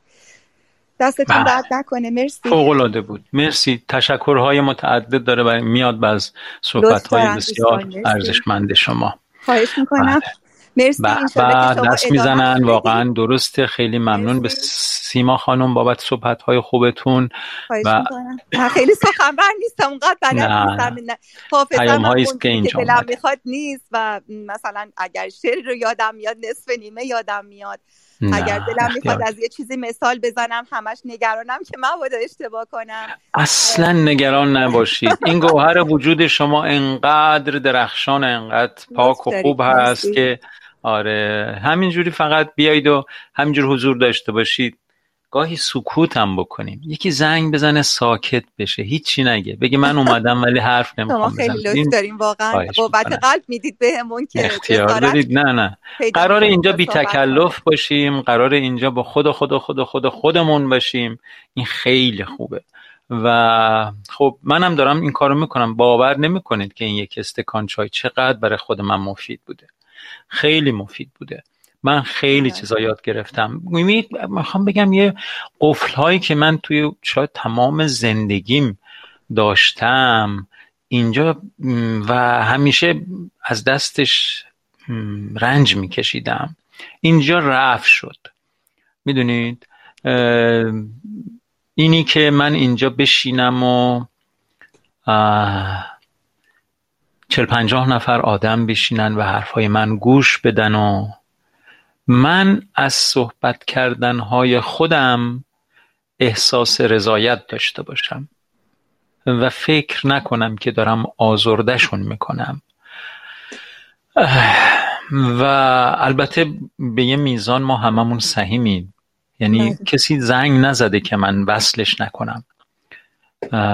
دستتون بله. درد نکنه. مرسی. فوق بود. مرسی. تشکرهای متعدد داره برای میاد از صحبت های بسیار ارزشمند شما. خواهش می‌کنم. بله. مرسی و دست می‌زنن. واقعا درسته. خیلی ممنون. به سیما خانم بابت صحبت های خوبتون و خیلی سخنور نیستم. اونقدر بلد نیستم. حافظم که اینجا می‌خواد نیست و مثلا اگر شعر رو یادم میاد نصف نیمه یادم میاد. اگر دلم می‌خواد از یه چیزی مثال بزنم همش نگرانم که من باید اشتباه کنم. اصلا نگران نباشید. این گوهر وجود شما انقدر درخشان انقدر پاک و خوب هست که آره همینجوری فقط بیایید و همینجور حضور داشته باشید. گاهی سکوت هم بکنیم. یکی زنگ بزنه ساکت بشه. هیچی نگه. بگه من اومدم ولی حرف نمی‌خوام بزنم. خیلی لطف داریم واقعا. بابت قلب می‌دید بهمون که اختیار دارید. نه نه. قرار اینجا بی تکلف باشیم. قرار اینجا با خود خود خود خود خودمون باشیم. این خیلی خوبه. و خب منم دارم این کارو می‌کنم. باور نمی‌کنید که این یک استکان چای چقدر برای خود من مفید بوده. خیلی مفید بوده. من خیلی چیزا یاد گرفتم. می‌خوام بگم یه قفل هایی که من توی شاید تمام زندگیم داشتم اینجا و همیشه از دستش رنج میکشیدم. اینجا رفت شد. می‌دونید؟ اینی که من اینجا بشینم و چل پنجاه نفر آدم بشینن و حرفهای من گوش بدن و من از صحبت کردنهای خودم احساس رضایت داشته باشم و فکر نکنم که دارم آزردشون می‌کنم. و البته به یه میزان ما هممون سهیمیم یعنی بله. کسی زنگ نزده که من وصلش نکنم.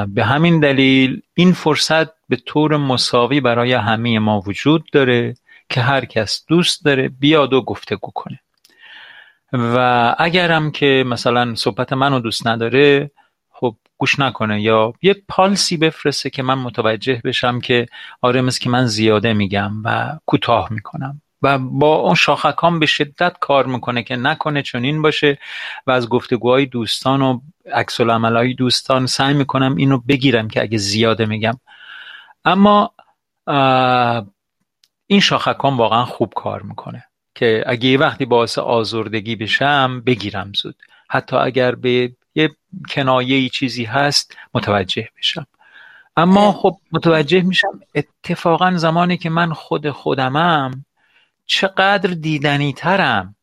به همین دلیل این فرصت به طور مساوی برای همه ما وجود داره که هر کس دوست داره بیاد و گفتگو کنه. و اگرم که مثلا صحبت منو دوست نداره خب گوش نکنه یا یه پالسی بفرسته که من متوجه بشم که آره مثل که من زیاده میگم و کوتاه می‌کنم. و با اون شاخکان به شدت کار می‌کنه که نکنه چنین باشه و از گفتگوهای دوستان و عکس های دوستان سعی می‌کنم اینو بگیرم که اگه زیاده میگم. اما این شاخکان واقعا خوب کار می‌کنه که اگه یه وقتی باعث آزردگی بشم بگیرم زود. حتی اگر به یه کنایه چیزی هست متوجه بشم. اما خب متوجه میشم اتفاقا زمانی که من خود خودمم چقدر دیدنی ترم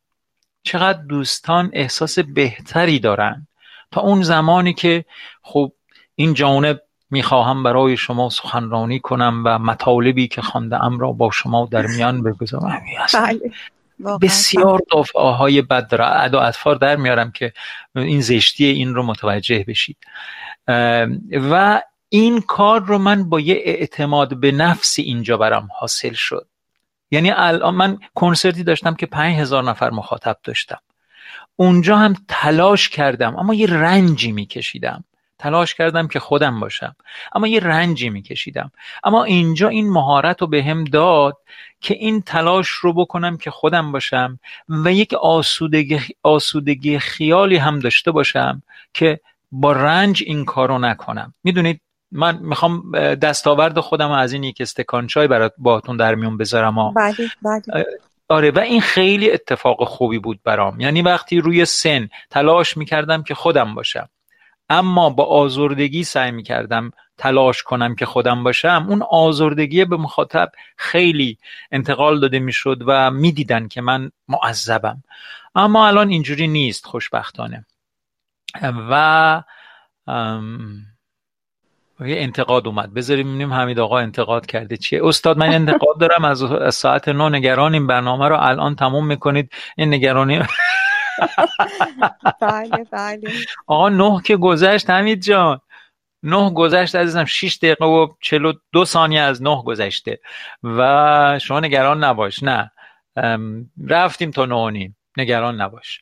چقدر دوستان احساس بهتری دارن. تا اون زمانی که خب این جانب می‌خواهم برای شما سخنرانی کنم و مطالبی که خانده ام را با شما در میان بگذارم. بله. بسیار دفعه های بد را ادا اطفار در میارم که این زشتی این رو متوجه بشید. و این کار رو من با یه اعتماد به نفسی اینجا برام حاصل شد. یعنی الان من کنسرتی داشتم که پنج هزار نفر مخاطب داشتم. اونجا هم تلاش کردم اما یه رنجی میکشیدم. تلاش کردم که خودم باشم اما یه رنجی میکشیدم. اما اینجا این مهارت رو به هم داد که این تلاش رو بکنم که خودم باشم و یک آسودگی, آسودگی خیالی هم داشته باشم که با رنج این کار رو نکنم. می‌دونید؟ من می‌خوام دستاورد خودم از این یک استکان چای برات باهاتون در میون بذارم بله بله. آره و این خیلی اتفاق خوبی بود برام. یعنی وقتی روی سن تلاش می‌کردم که خودم باشم اما با آزردگی سعی می‌کردم تلاش کنم که خودم باشم اون آزردگی به مخاطب خیلی انتقال داده می‌شد و می‌دیدن که من معذبم. اما الان اینجوری نیست خوشبختانه. و یه انتقاد اومد. بذاریم ببینیم حمید آقا انتقاد کرده چیه. استاد من انتقاد دارم. از, ساعت نو نگران این برنامه رو الان تموم می‌کنید. این نگرانی بله بله. آقا نه که گذشت حمید جان. نه گذشت عزیزم. 6 دقیقه و 42 ثانیه از نه گذشته. و شما نگران نباش. نه. رفتیم تا نه نگران نباش.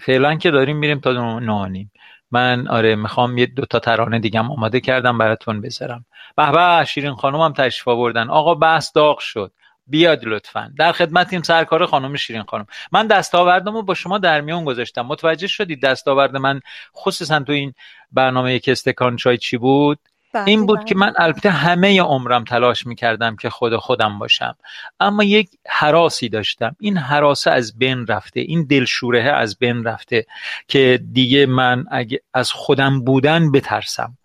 فعلا که داریم میریم تا نه من آره می‌خوام یه دوتا ترانه دیگم آماده کردم براتون بذارم. به به شیرین خانم هم تشریف آوردن. آقا بحث داغ شد. بیاد لطفا. در خدمتیم سرکار خانم شیرین خانم. من دستاوردمو با شما در میون گذاشتم. متوجه شدید دستاورد من خصوصا تو این برنامه یک استکان چای چی بود؟ این بود بله. که من البته همه عمرم تلاش می‌کردم که خود خودم باشم. اما یک حراسی داشتم. این حراسه از بین رفته این دلشوره از بین رفته که دیگه من اگه از خودم بودن بترسم.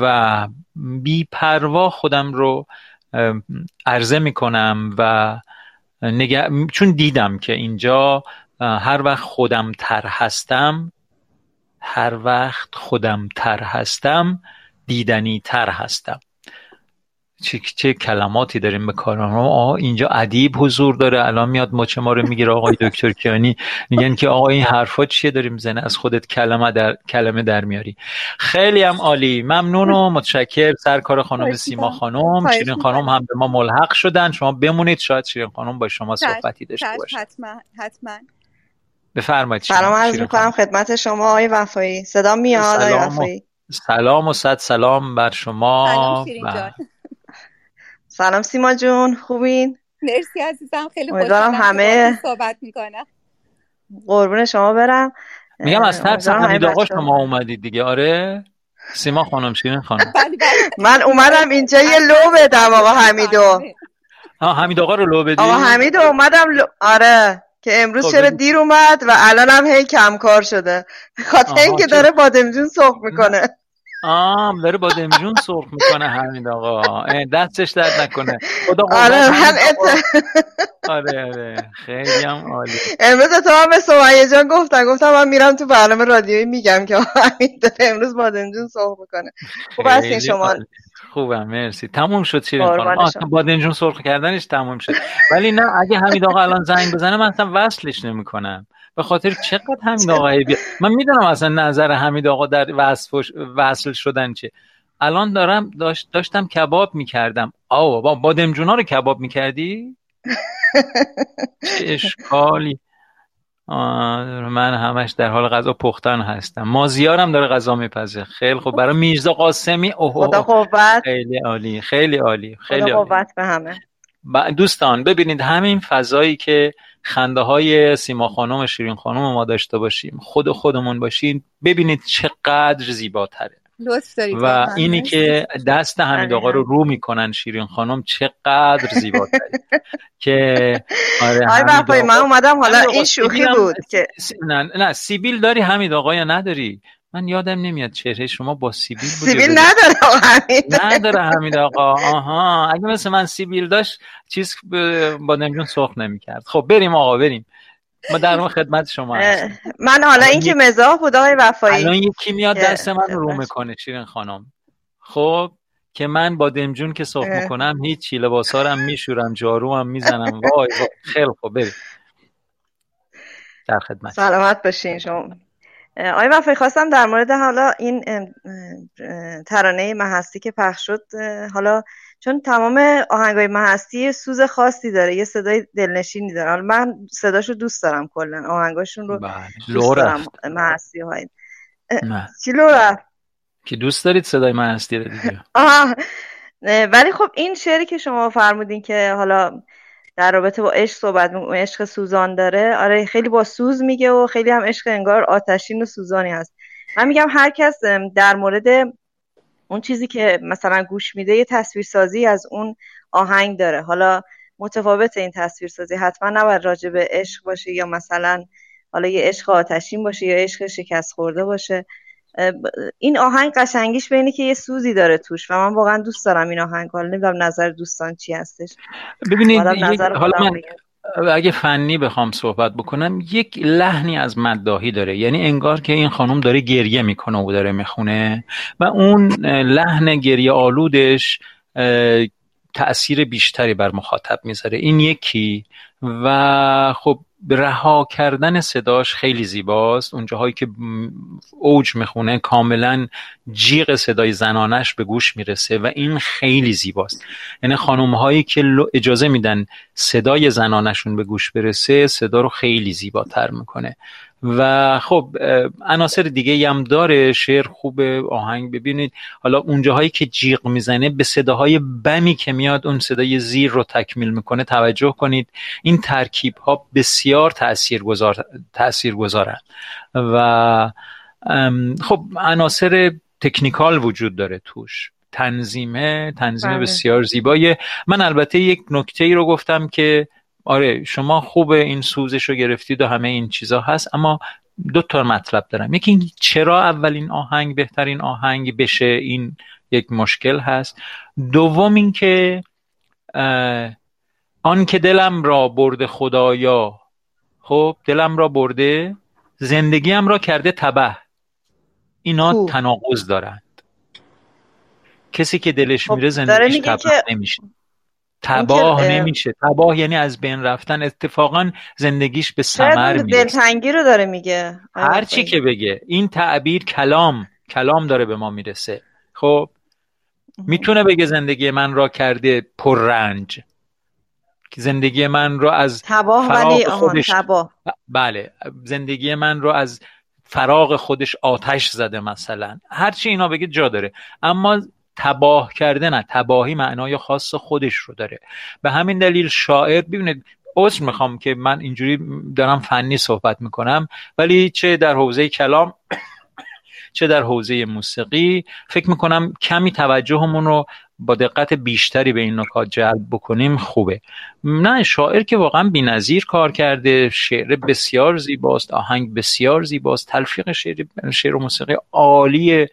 و بی پروا خودم رو عرضه می‌کنم و چون دیدم که اینجا هر وقت خودم تر هستم هر وقت خودم تر هستم دیدنی تر هستم. چه, چه کلماتی داریم به کار آه اینجا ادیب حضور داره. الان میاد مچ ما رو می‌گیره؟ آقای دکتر کیانی میگن که آقا این حرفا چیه داریم زنه از خودت کلمه در کلمه در میاری؟ خیلی هم عالی. ممنون و متشکر سرکار خانم سیما خانم. شیرین خانم هم به ما ملحق شدن. شما بمونید. شاید شیرین خانم با شما صحبتی داشته باشه. حتما حتما. بفرمایید سلام عرض می‌کنم خدمت شما آقای وفایی. صدا میاد آقای وفایی. سلام و صد سلام بر شما. سلام سیما جون خوبین؟ مرسی عزیزم خیلی خوشحالم همه صحبت می‌کنم. قربون شما برم. میگم از ترس حمید آقا شما اومدید دیگه. آره؟ سیما خانم شیرین خانم. بله، بله. من اومدم اینجا یه لو بدم آقا حمیدو. ها حمید آقا رو لو بدی آقا حمیدو اومدم لو... آره. که امروز خب، چرا دیر اومد و الان هم هی کم کار شده خاطر اینکه داره بادمجون سرخ می‌کنه. آم داره با دمجون سرخ می‌کنه همین آقا. دستش درد نکنه. خدا آره هم آره آره. خیلی هم عالی. امروز تو هم به سمیه جان گفتن. گفتم من میرم تو برنامه رادیویی میگم که همین داره امروز با دمجون سرخ می‌کنه. خوب هستین شما. خوبم مرسی. تموم شد شیرین خانم. بادنجون سرخ کردنش تموم شد. ولی نه اگه حمید آقا الان زنگ بزنه من اصلا وصلش نمی‌کنم. به خاطر چقدر حمید آقای بیا من می‌دونم اصلا نظر حمید آقا در وصل شدن چه الان دارم داشت داشتم کباب می‌کردم. آو با بادمجونا رو کباب می‌کردی؟ چه اشکالی. من همش در حال غذا پختن هستم. مازیارم داره غذا میپزه. خیلی خوب. برای میرزا قاسمی اوه خدا قوت. خیلی عالی خیلی عالی خیلی خدا قوت به همه. دوستان ببینید همین فضایی که خنده های سیما خانم شیرین خانم ما داشته باشیم خود خودمون باشیم ببینید چقدر زیباتره. و اینی که دست حمید آقا رو رو می‌کنن شیرین خانم چقدر زیباتره که آره آقا... من اومدم حالا این شوخی بود که نه نه سیبیل داری حمید آقا یا نداری؟ من یادم نمیاد چهره شما با سیبیل بود سیبیل نداره حمید. نداره حمید آقا. آها. اگه مثل من سیبیل داشت چیز با نمیجون سرخ نمی‌کرد. خب بریم آقا بریم. ما در اون خدمت شما هستیم. من حالا این که مزاح بود آقای وفایی. الان یکی میاد دست من رو می‌کنه شیرین خانم. خب که من با دمجون که سرخ می‌کنم هیچی لباسارم میشورم جارو هم می‌زنم. وای وای. خیلی خوب بریم. در خدمت. سلامت باشین شما. آقای وفای خواستم در مورد حالا این ترانه محستی که پخش شد حالا چون تمام آهنگای محستی سوز خاصی داره یه صدای دلنشینی داره. حالا من صداشو دوست دارم کلا. آهنگاشون رو بله. دوست دارم های چی لورا که دوست دارید صدای محستی رو دیگه. ولی خب این شعری که شما فرمودین که حالا در رابطه با عشق صحبت عشق سوزان داره آره خیلی با سوز میگه و خیلی هم عشق انگار آتشین و سوزانی هست. من میگم هر کس در مورد اون چیزی که مثلا گوش میده یه تصویرسازی از اون آهنگ داره. حالا متفاوت این تصویرسازی. حتما نباید راجع به عشق باشه یا مثلا حالا یه عشق آتشین باشه یا عشق شکست خورده باشه. این آهنگ قشنگیش به اینه که یه سوزی داره توش و من واقعا دوست دارم این آهنگ. حالا نمی‌دونم نظر دوستان چی هستش. ببینید حالا من اگه فنی بخوام صحبت بکنم یک لحنی از مداهی داره. یعنی انگار که این خانم داره گریه می‌کنه و داره می‌خونه و اون لحن گریه آلودش تأثیر بیشتری بر مخاطب می‌ذاره. این یکی. و خب رها کردن صداش خیلی زیباست. اونجاهایی که اوج می‌خونه کاملا جیغ صدای زنانش به گوش می‌رسه و این خیلی زیباست. یعنی خانم هایی که اجازه میدن صدای زنانشون به گوش برسه صدا رو خیلی زیباتر می‌کنه. و خب عناصر دیگه هم داره. شعر خوب آهنگ ببینید. حالا اونجاهایی که جیغ می‌زنه به صداهای بمی که میاد اون صدای زیر رو تکمیل می‌کنه. توجه کنید این ترکیب ها بسیار تأثیر, گذار، تأثیر گذارن و خب عناصر تکنیکال وجود داره توش. تنظیمه تنظیم بله. بسیار زیبایه من البته یک نکته ای رو گفتم که آره شما خوب این سوزش رو گرفتید و همه این چیزا هست اما دو تا مطلب دارم. یکی چرا اولین آهنگ بهترین آهنگ بشه این یک مشکل هست. دوم اینکه آن که دلم را برده خدایا. خب دلم را برده زندگیم را کرده تبه. اینا تناقض دارند. کسی که دلش خب، میره زندگیش تبه نمیشه. تباه نمیشه. تباه یعنی از بین رفتن. اتفاقا زندگیش به سمر می‌رسه. دلتنگی رو داره میگه. هر چی که بگه. این تعبیر کلام. کلام داره به ما می‌رسه. خب می‌تونه بگه زندگی من را کرده پررنج. زندگی من رو از تباه ولی خودش تباه. بله. زندگی من رو از فراغ خودش آتش زده مثلا. هرچی اینا بگه جا داره. اما تباه کرده نه تباهی معنای خاص خودش رو داره. به همین دلیل شاعر ببینید عذر می‌خوام که من اینجوری دارم فنی صحبت می‌کنم ولی چه در حوزه کلام چه در حوزه موسیقی فکر می‌کنم کمی توجهمون رو با دقت بیشتری به این نکات جلب بکنیم خوبه. نه شاعر که واقعا بینظیر کار کرده شعر بسیار زیباست آهنگ بسیار زیباست تلفیق شعر, شعر و موسیقی عالیه.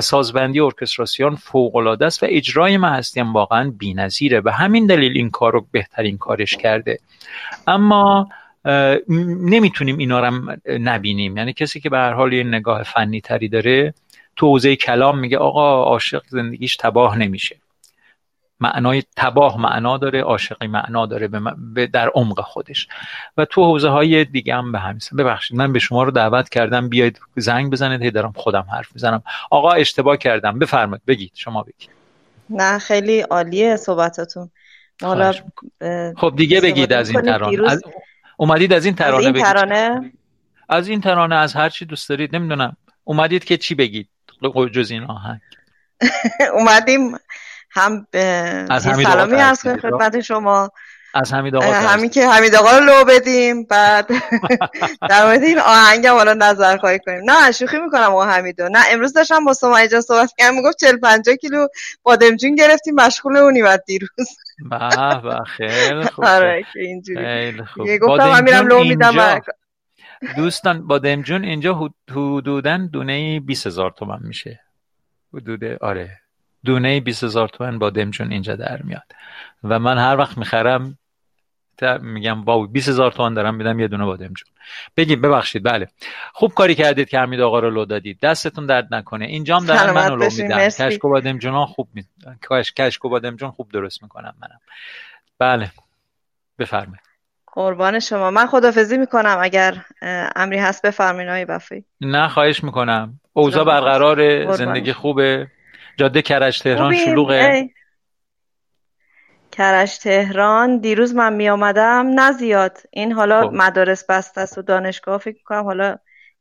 سازبندی ارکستراسیون فوق العاده است و اجرای هم واقعا بی‌نظیره. به همین دلیل این کار رو بهترین کارش کرده. اما نمی‌تونیم اینا رو نبینیم. یعنی کسی که به هر حال یه نگاه فنی تری داره تو حوزه کلام میگه آقا عاشق زندگیش تباه نمیشه. معنای تباه معنا داره عاشقی معنا داره به در عمق خودش. و تو حوزه های دیگه هم به همین ببخشید من به شما رو دعوت کردم بیاید زنگ بزنید هی دارم خودم حرف می‌زنم. آقا اشتباه کردم بفرمایید بگید شما بگید. نه خیلی عالیه صحبتاتون حالا خب دیگه بگید از این ترانه. از... اومدید از این ترانه از این ترانه؟ از این ترانه از هر چی دوست دارید نمی‌دونم. اومدید که چی بگید؟ جز این آهنگ. اومدیم هم از سلامی از خدمت شما. از حمید آقا همین که حمید آقا رو لو بدیم بعد در مورد این آهنگ هم حالا نظر خواهی کنیم. نه شوخی می‌کنم آقا حمیدو نه امروز داشتم با سما جان صحبت کردم می‌گفت 40 50 کیلو بادمجون گرفتیم مشغول اونی بعد دیروز. به به خیلی خوب آره که اینجوری. خوب. گفتم من میرم لو میدم دوستان بادمجون اینجا حدودا دونه 20000 تومان میشه. حدود آره. دونه 20 هزار تومن با دمجون اینجا در میاد. و من هر وقت می‌خرم میگم واو 20 هزار تومان دارم میدم یه دونه بادم جون. بگیم ببخشید بله. خوب کاری کردید که حمید آقا رو لو دادید. دستتون درد نکنه. اینجام دارم من لو میدم. کشک و بادم جون خوب می... کشک و بادم جون خوب درست می‌کنم منم. بله. بفرمایید. قربان شما. من خدافزی می‌کنم. اگر امری هست بفرمایید آقای بفی نه خواهش می‌کنم. اوضاع برقرار زندگی خوبه. جاده کرج تهران شلوغه. کرج تهران دیروز من می آمدم نه زیاد. این حالا خب. مدارس بسته است و دانشگاه فکر کنم حالا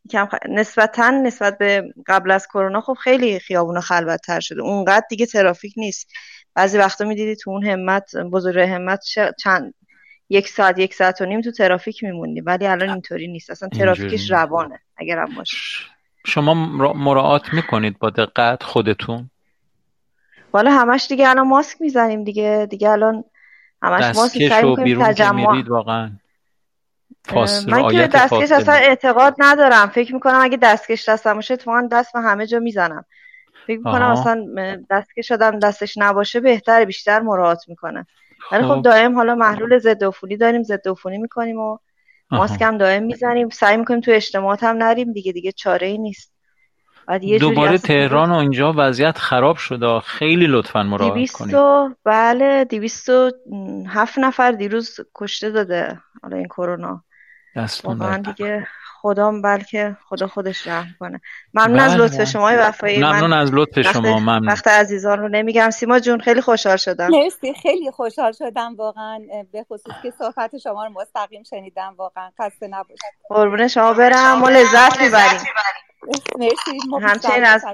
یکم خ... نسبتا نسبت به قبل از کرونا خب خیلی خیابون خلوت تر شده. اونقدر دیگه ترافیک نیست. بعضی وقتا می‌دیدی تو اون همت بزرگ همت چند یک ساعت یک ساعت و نیم تو ترافیک میموندی. ولی الان اینطوری نیست. اصلا ترافیکش روانه اگر هم باشه شما مراعات می‌کنید با دقت خودتون؟ بالا همش دیگه الان ماسک می‌زنیم دیگه. دیگه الان همش ماسک سعی می‌کنیم تجمع. واقعا. من که دستکش اصلا اعتقاد ندارم. فکر می‌کنم اگه دستکش دستم باشه اتفاقا دست به همه جا می‌زنم. فکر می‌کنم اصلا دستکش آدم دستش نباشه بهتر بیشتر مراعات می‌کنه. ولی خب, خب. دائم حالا محلول ضد عفونی داریم ضد عفونی می‌کنیم و ماسک هم دائم می‌زنیم. سعی می‌کنیم تو اجتماعات هم نریم دیگه دیگه چاره ای نیست. دوباره تهران و اینجا وضعیت خراب شده. خیلی لطفا مراقبت کنید. بله دیویست هفت نفر دیروز کشته داده حالا این کرونا. واقعا دیگه خدام بلکه خدا خودش رحم کنه. ممنون از بله، لطف. شما وفایی. ممنون از لطف شما ممنون. وقت عزیزان رو نمیگم سیما جون خیلی خوشحال شدم. مرسی خیلی خوشحال شدم. واقعا به خصوص که صحبت شما رو مستقیم شنیدم. واقعا خسته نباشید. قربون شما برم. ما لذت می‌بریم. مرسی همچنین از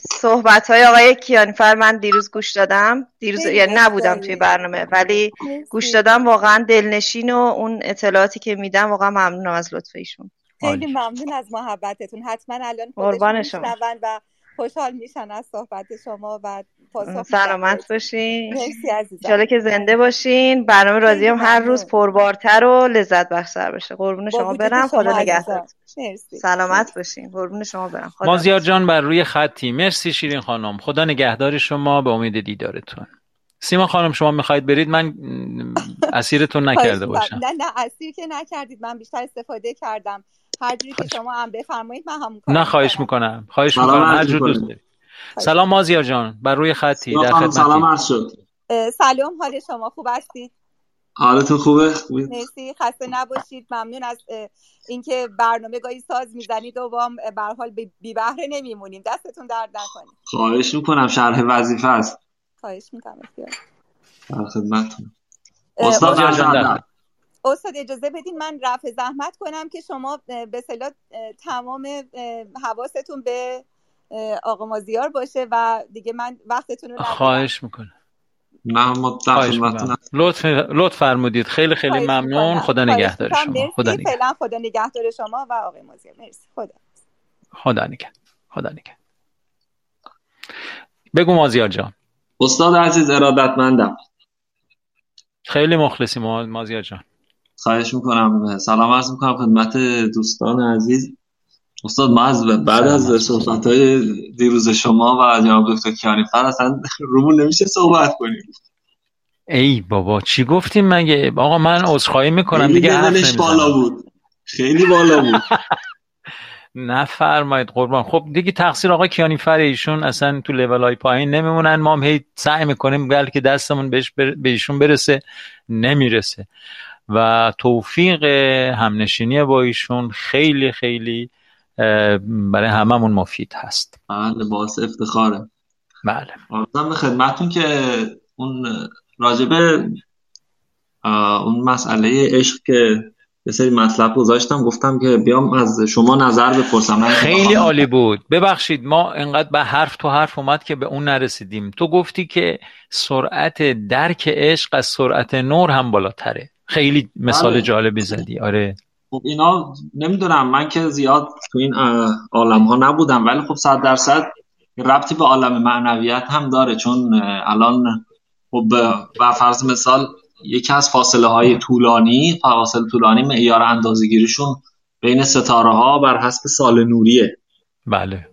صحبت های آقای کیانفر من دیروز گوش دادم. دیروز یعنی نبودم توی برنامه ولی گوش دادم. واقعا دلنشین و اون اطلاعاتی که میدم واقعا ممنونم از لطف ایشون. خیلی ممنون از محبتتون. حتما الان قربان شما. و خوشحال میشن از صحبت شما و سلامت باشین. مرسی که زنده باشین. برنامه رادی هم هر روز پربارتر و لذت بخشتر بشه قربون شما برم. خدا نگهدار. سلامت باشین. قربون شما برم. مازیار جان بر روی خطی. مرسی شیرین خانم. خدا نگهدار شما. به امید دیدارتون. سیما خانم شما می‌خواید برید؟ من اسیرتون نکرده باشم. نه نه اسیر که نکردید. من بیشتر استفاده کردم. هر جوری که شما هم بفرمایید من هم نه خواهش می‌کنم. خواهش می‌کنم. هر جور دوست دارید. سلام مازیار جان بر روی خطی در خدمتی. سلام عرض شد. سلام حال شما خوب هستید؟ حالتون خوبه؟ مرسی خسته نباشید. ممنون از اینکه برنامه گاهی ساز می‌زنید و با به حال بی بهره نمیمونیم. دستتون درد نکنید خواهش می‌کنم شرح وظیفه است. خواهش می‌کنم در خدمتتون. استاد استاد اجازه بدین من رفع زحمت کنم که شما به صلاح تمام حواستون به آقا مازیار باشه و دیگه من وقتتون رو خواهش می‌کنم. لطف لطف فرمودید. خیلی خیلی ممنون. خدا نگهدار شما. خدا نگهدار. فعلا خدا نگهدار شما و آقای مازیار. مرسی. خدا خدا نگهدار. خدا نگهدار. بگو مازیار جان. استاد عزیز ارادتمندم. خیلی مخلصی مازیار جان. خواهش می‌کنم. سلام عرض می‌کنم خدمت دوستان عزیز. استاد ما از بعد از صحبت های دیروز شما و جناب دکتر کیانی فر اصلا رومون نمیشه صحبت کنیم. ای بابا چی گفتیم مگه؟ آقا من عذرخواهی می‌کنم دیگه حرف بالا بود. خیلی بالا بود. نفرمایید قربان. خب دیگه تقصیر آقا کیانی فر ایشون اصلا تو لیول های پایین نمیمونن. ما هم هی سعی می‌کنیم بلکه دستمون بهش بر... به ایشون برسه نمی‌رسه. و توفیق همنشینی با ایشون خیلی خیلی برای هممون مفید هست. بله باعث افتخاره. بله. آرزم به خدمتون که اون راجبه اون مسئله عشق که یه سری مطلب گذاشتم گفتم که بیام از شما نظر بپرسم. خیلی عالی بود. ببخشید ما انقدر به حرف تو حرف اومد که به اون نرسیدیم. تو گفتی که سرعت درک عشق از سرعت نور هم بالاتره. خیلی مثال بله. جالبی زدی. آره. خب اینا نمی‌دونم من که زیاد تو این عالم ها نبودم ولی خب صد درصد ربطی به عالم معنویت هم داره چون الان خب و فرض مثال یکی از فاصله های طولانی فاصله طولانی معیار اندازه‌گیریشون بین ستاره ها بر حسب سال نوریه. بله.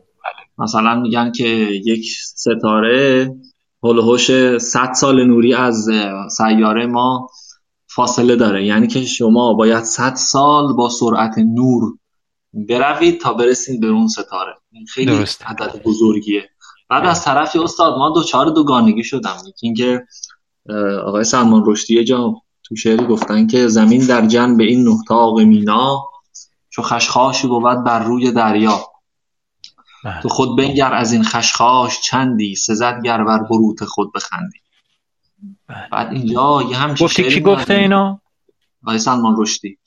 مثلا میگن که یک ستاره هلوهوش 100 سال نوری از سیاره ما فاصله داره یعنی که شما باید 100 سال با سرعت نور بروید تا برسید به اون ستاره خیلی درست. عدد بزرگیه بعد از طرفی استاد ما دوچار دوگانگی شدم اینکه آقای سلمان رشدی جا تو شعری گفتن که زمین در جنب این نهتاق مینا چو خشخاشی بود بر روی دریا بله. تو خود بنگر از این خشخاش چندی سزد گر بر بروت خود بخندی. بعد اینجا یه هم گفتی کی گفته اینا؟ آقای سلمان رشدی.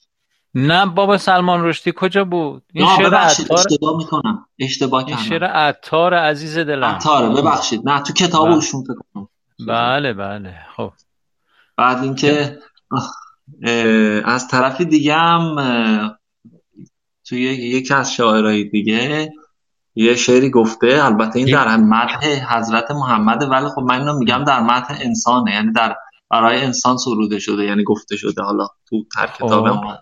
نه بابا سلمان رشدی کجا بود؟ این شعر عطار اشتباه می‌کنم. اشتباه کردم. شعر عطار عزیز دلم. عطاره ببخشید. نه تو کتابشون فکر کنم. بله بله. خب. بعد اینکه از طرف دیگه هم توی یکی از شاعرهای دیگه یه شعری گفته البته این در مدح حضرت محمد ولی خب من اینو میگم در مدح انسانه یعنی در برای انسان سروده شده یعنی گفته شده. حالا تو هر کتاب ما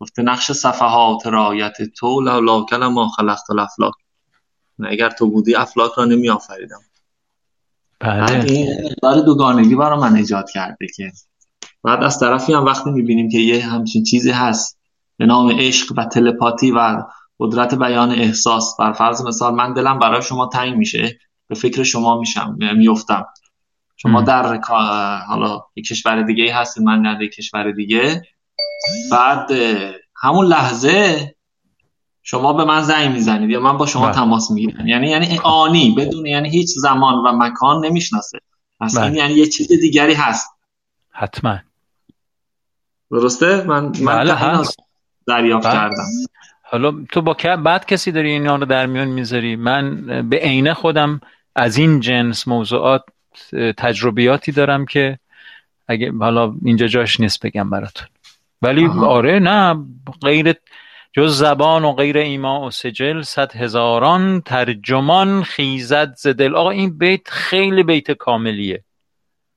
گفته نقش صفحات رایت تو لولا کلم ما خلقت الافلاک. اگر تو بودی افلاک را نمی آفریدم بله این داره دوگانگی برای من ایجاد کرده که بعد از طرفی هم وقتی می‌بینیم که یه همچین چیزی هست به نام عشق و تلپاتی و قدرت بیان احساس. بر فرض مثال من دلم برای شما تنگ میشه به فکر شما میشم میفتم شما در حالا یک کشور دیگه هستید من در یک کشور دیگه. بعد همون لحظه شما به من زنگ می‌زنید یا من با شما بله. تماس می‌گیرم. یعنی یعنی آنی بدون یعنی هیچ زمان و مکان نمی‌شناسه. این بله. یعنی یه چیز دیگری هست. حتما. درسته؟ من من بله دریافت کردم. حالا تو با بعد کسی داری اینا رو در میان می‌ذاری؟ من به عینه خودم از این جنس موضوعات تجربیاتی دارم که اگه حالا اینجا جاش نیست بگم براتون. ولی آره نه غیر جز زبان و غیر ایما و سجل صد هزاران ترجمان خیزد زدل آقا این بیت خیلی بیت کاملیه.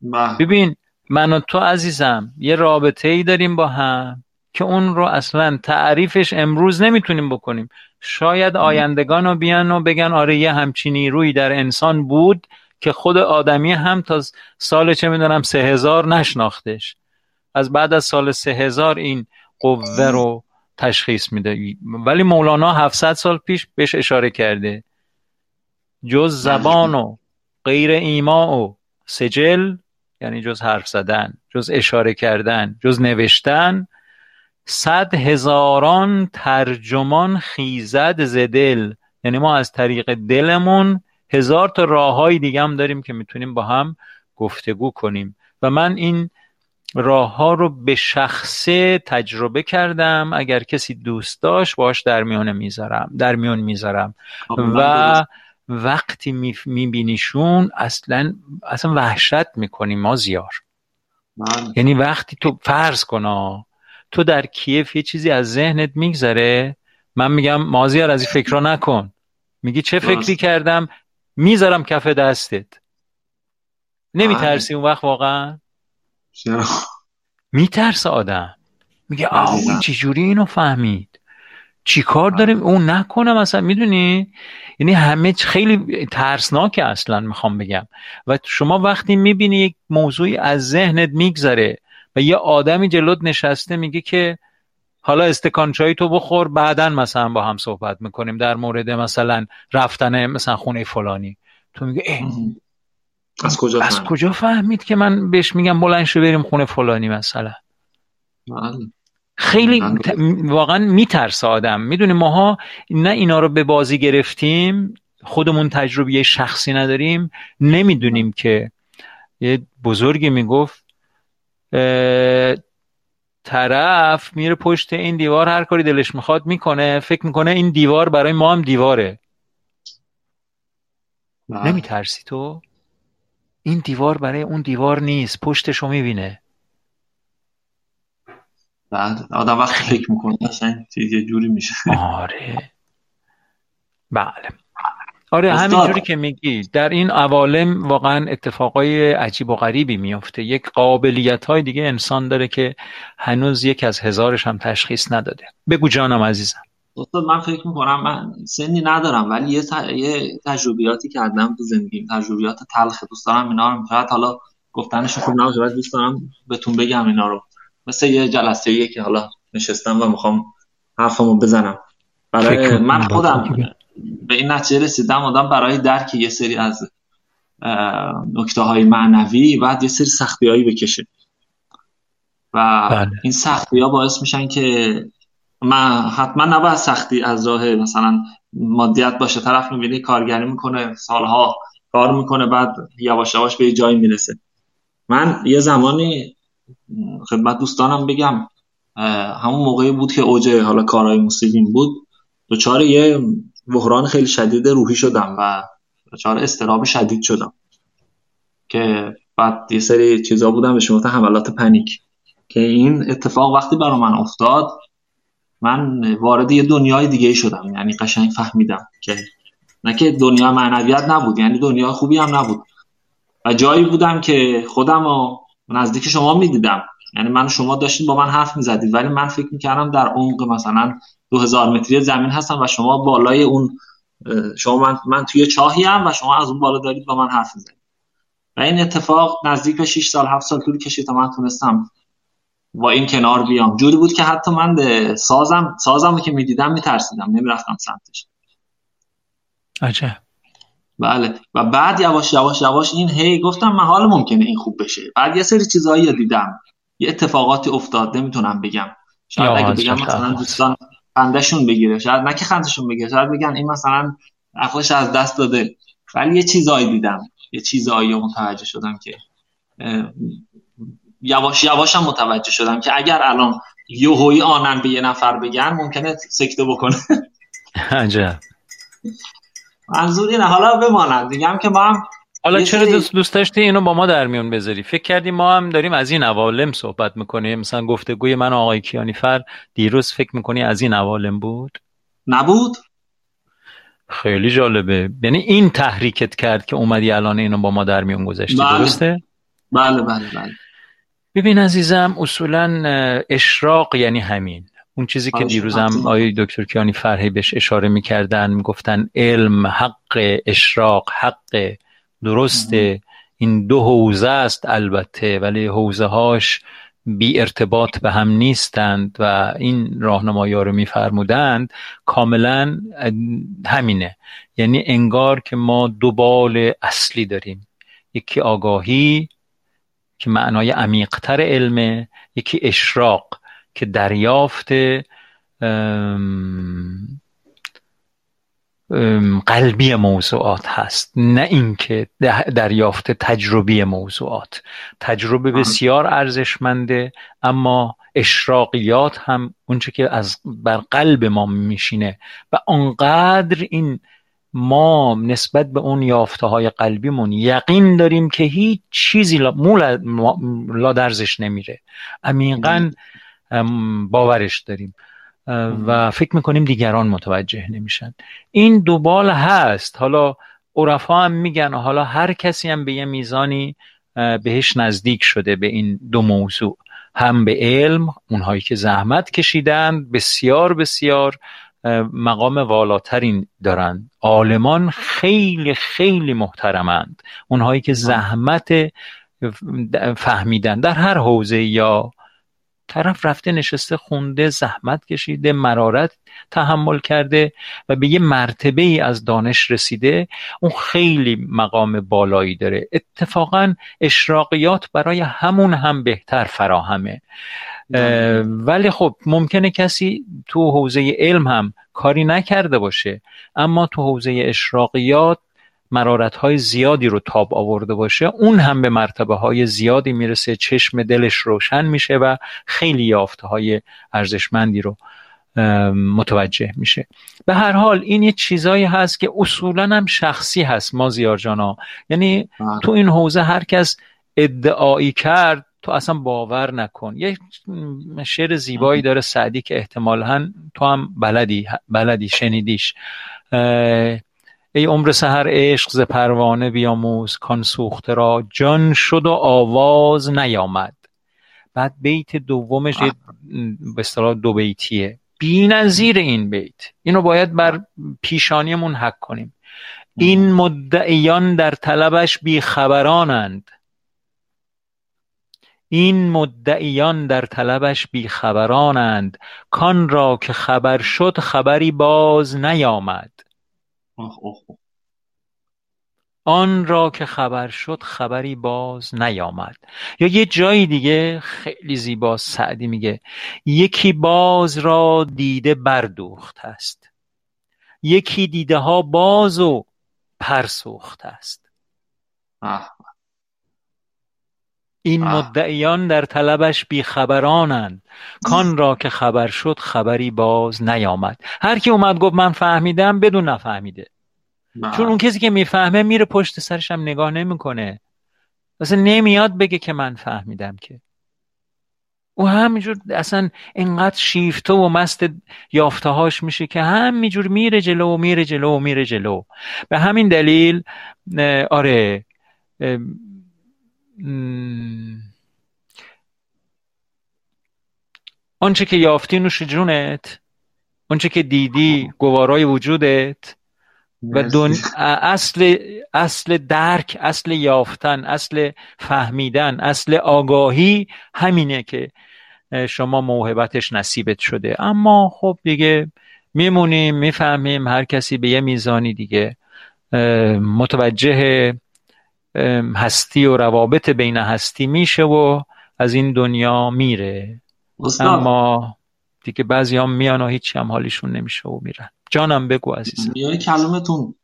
بله. ببین من و تو عزیزم یه رابطه ای داریم با هم. که اون رو اصلا تعریفش امروز نمی‌تونیم بکنیم. شاید آیندگان رو بیان و بگن آره یه همچینی روی در انسان بود که خود آدمی هم تا سال چه می‌دونم سه هزار نشناختش. از بعد از سال سه هزار این قوه رو تشخیص میده. ولی مولانا 700 سال پیش بهش اشاره کرده. جز زبان و غیر ایما و سجل یعنی جز حرف زدن جز اشاره کردن جز نوشتن صد هزاران ترجمان خیزد زدل یعنی ما از طریق دلمون هزار تا راه های دیگه هم داریم که می‌تونیم با هم گفتگو کنیم. و من این راه ها رو به شخصه تجربه کردم. اگر کسی دوست داشت باش در میان می‌ذارم در میان می‌ذارم. و وقتی میبینیشون اصلا اصلا وحشت می‌کنی ما زیار یعنی وقتی تو فرض کنا تو در کیف یه چیزی از ذهنت میگذره؟ من میگم مازیار از این فکر رو نکن. میگی چه فکری کردم؟ می‌ذارم کف دستت. نمیترسی اون وقت واقعا؟ میترسه آدم. میگه آه چجوری اینو فهمید؟ چی کار داره؟ اون نکنه مثلا می‌دونی؟ یعنی همه خیلی ترسناکه اصلا می‌خوام بگم. و شما وقتی می‌بینی یک موضوعی از ذهنت میگذره و یه آدمی جلوت نشسته میگه که حالا استکان چای تو بخور بعدا مثلا با هم صحبت می‌کنیم در مورد مثلا رفتن مثلا خونه فلانی. تو میگه از کجا از کجا فهمید که من بهش میگم بلند شو بریم خونه فلانی مثلا؟ بله. خیلی واقعا میترسه آدم. می‌دونی ماها نه اینا رو به بازی گرفتیم خودمون تجربه شخصی نداریم نمی‌دونیم که یه بزرگی می‌گفت طرف میره پشت این دیوار هر کاری دلش می‌خواد می‌کنه فکر می‌کنه این دیوار برای ما هم دیواره. نمیترسی تو؟ این دیوار برای اون دیوار نیست پشتشو می‌بینه. بعد آدم وقت فکر می‌کنه اصلا یه جوری میشه. آره. بله. آره همین جوری که میگی. در این عوالم واقعا اتفاقای عجیب و غریبی میفته یک قابلیت های دیگه انسان داره که هنوز یک از هزارش هم تشخیص نداده. بگو جانم عزیزم. استاد من فکر می‌کنم من سنی ندارم ولی یه, یه تجربیاتی کردم تو زندگیم. تجربیات تلخ. دوست دارم اینا رو شاید حالا گفتنش خوب نباشه دوست دارم بهتون بگم اینا رو. مثل یه جلسه که حالا نشستم و می‌خوام حرفمو بزنم. برای من خودم. به این نتیجه رسیدم آدم برای درک یه سری از نکته های معنوی بعد یه سری سختی هایی بکشه. و بله. این سختی ها باعث میشن که من حتما نباید سختی از راه مثلا مادیت باشه. طرف می‌بینی کارگری می‌کنه سالها کار می‌کنه بعد یواش یواش به جایی می‌رسه. من یه زمانی خدمت دوستانم بگم همون موقعی بود که اوج حالا کارهای موسیقی بود. دوچار یه بحران خیلی شدید روحی شدم و دچار استراب شدید شدم. که بعد یه سری چیزا بودم به شما حملات پنیک. که این اتفاق وقتی برای من افتاد من وارد یه دنیای دیگه شدم. یعنی قشنگ فهمیدم که نه که دنیا معنویت نبود یعنی دنیا خوبی هم نبود. و جایی بودم که خودم و نزدیک شما می‌دیدم. یعنی من و شما داشتیم با من حرف می‌زدید ولی من فکر می‌کردم در عمق مثلا 2000 متری زمین هستم و شما بالای اون شما من, من توی چاهی هم و شما از اون بالا دارید با من حرف می‌زنید. و این اتفاق نزدیک به 6 سال 7 سال طول کشید تا من تونستم با این کنار بیام. جوری بود که حتی من سازم سازم که می‌دیدم میترسیدم نمی‌رفتم سمتش. عجب. بله. و بعد یواش یواش یواش این هی گفتم من حال ممکنه این خوب بشه. بعد یه سری چیزهایی دیدم. یه اتفاقاتی افتاد نمی‌تونم بگم. شاید اگه بگم مثلا دوستان خندشون بگیره شاید نه که خندشون بگیره شاید بگن این مثلا عقلش از دست داده. ولی یه چیزایی دیدم یه چیزایی متوجه شدم که یواش یواش هم متوجه شدم که اگر الان یوهوی آنن به یه نفر بگن ممکنه سکته بکنه. عجب. منظوری نه حالا بماند. دیگه که ما هم حالا چرا دوست, دوست داشتی اینو با ما در میون بذاری؟ فکر کردی ما هم داریم از این عوالم صحبت می‌کنیم. مثلا گفتگوی من آقای کیانیفر دیروز فکر می‌کنی از این عوالم بود؟ نبود. خیلی جالبه. یعنی این تحریکت کرد که اومدی الان اینو با ما در میون گذاشتی بله. درسته؟ بله بله بله. ببین عزیزم اصولا اشراق یعنی همین. اون چیزی که دیروزم آقای دکتر کیانی فرهی بهش اشاره می‌کردن می‌گفتن علم حق اشراق حق درسته. این دو حوزه است البته ولی حوزه هاش بی ارتباط به هم نیستند و این راهنمایی رو میفرمودند کاملا همینه. یعنی انگار که ما دو بال اصلی داریم. یکی آگاهی که معنای عمیقتر علمه یکی اشراق که دریافت قلبی موضوعات هست. نه اینکه دریافت تجربی موضوعات. تجربه بسیار ارزشمنده اما اشراقیات هم اونچه که از بر قلب ما میشینه و آنقدر این ما نسبت به اون یافته های قلبیمون یقین داریم که هیچ چیزی لا, درزش نمیره. عمیقا باورش داریم. و فکر می‌کنیم دیگران متوجه نمیشن. این دوبال هست. حالا عرفا هم میگن حالا هر کسی هم به یه میزانی بهش نزدیک شده به این دو موضوع. هم به علم اونهایی که زحمت کشیدن بسیار بسیار مقام والاترین دارن. عالمان خیلی خیلی محترمند. اونهایی که زحمت فهمیدن. در هر حوزه یا طرف رفته نشسته خونده زحمت کشیده مرارت تحمل کرده و به یه مرتبه ای از دانش رسیده. اون خیلی مقام بالایی داره. اتفاقا اشراقیات برای همون هم بهتر فراهمه. ولی خب ممکنه کسی تو حوزه علم هم کاری نکرده باشه اما تو حوزه اشراقیات مرارت های زیادی رو تاب آورده باشه اون هم به مرتبه های زیادی می‌رسه چشم دلش روشن میشه و خیلی یافته های ارزشمندی رو متوجه میشه. به هر حال این یه چیزایی هست که اصولا هم شخصی هست ما زیار جانا. یعنی بله. تو این حوزه هر کس ادعایی کرد تو اصلا باور نکن. یه شعر زیبایی داره سعدی که احتمالا تو هم بلدی بلدی شنیدیش. ای عمر سهر عشق ز پروانه بیاموز کان سوخته را جان شد و آواز نیامد. بعد بیت دومش به اصطلاح دو بیتیه. بی نظیر این بیت. اینو باید بر پیشانیمون حک کنیم. این مدعیان در طلبش بی خبرانند این مدعیان در طلبش بیخبرانند. کان را که خبر شد خبری باز نیامد. آن را که خبر شد خبری باز نیامد. یا یه جایی دیگه خیلی زیبا سعدی میگه یکی باز را دیده بردوخت است. یکی دیده ها باز و پرسوخت است. این مدعیان در طلبش بیخبرانند. کان را که خبر شد خبری باز نیامد. هر کی اومد گفت من فهمیدم بدون نفهمیده. چون اون کسی که می‌فهمه میره پشت سرش هم نگاه نمی‌کنه. اصلا نمیاد بگه که من فهمیدم که. او همینجور اصلا اینقدر شیفته و مست یافته هاش میشه که همینجور میره جلو و میره جلو و میره جلو. به همین دلیل آره آنچه که یافتی نوش جونت آنچه که دیدی گوارای وجودت و دون... اصل اصل درک اصل یافتن اصل فهمیدن اصل آگاهی همینه که شما موهبتش نصیبت شده. اما خب دیگه میمونیم می‌فهمیم هر کسی به یه میزانی دیگه. متوجه هستی و روابط بین هستی میشه و از این دنیا میره. اما دیگه بعضی هم میان و هیچی هم حالیشون نمیشه و میرن. جانم بگو عزیزم. یه کلمتون.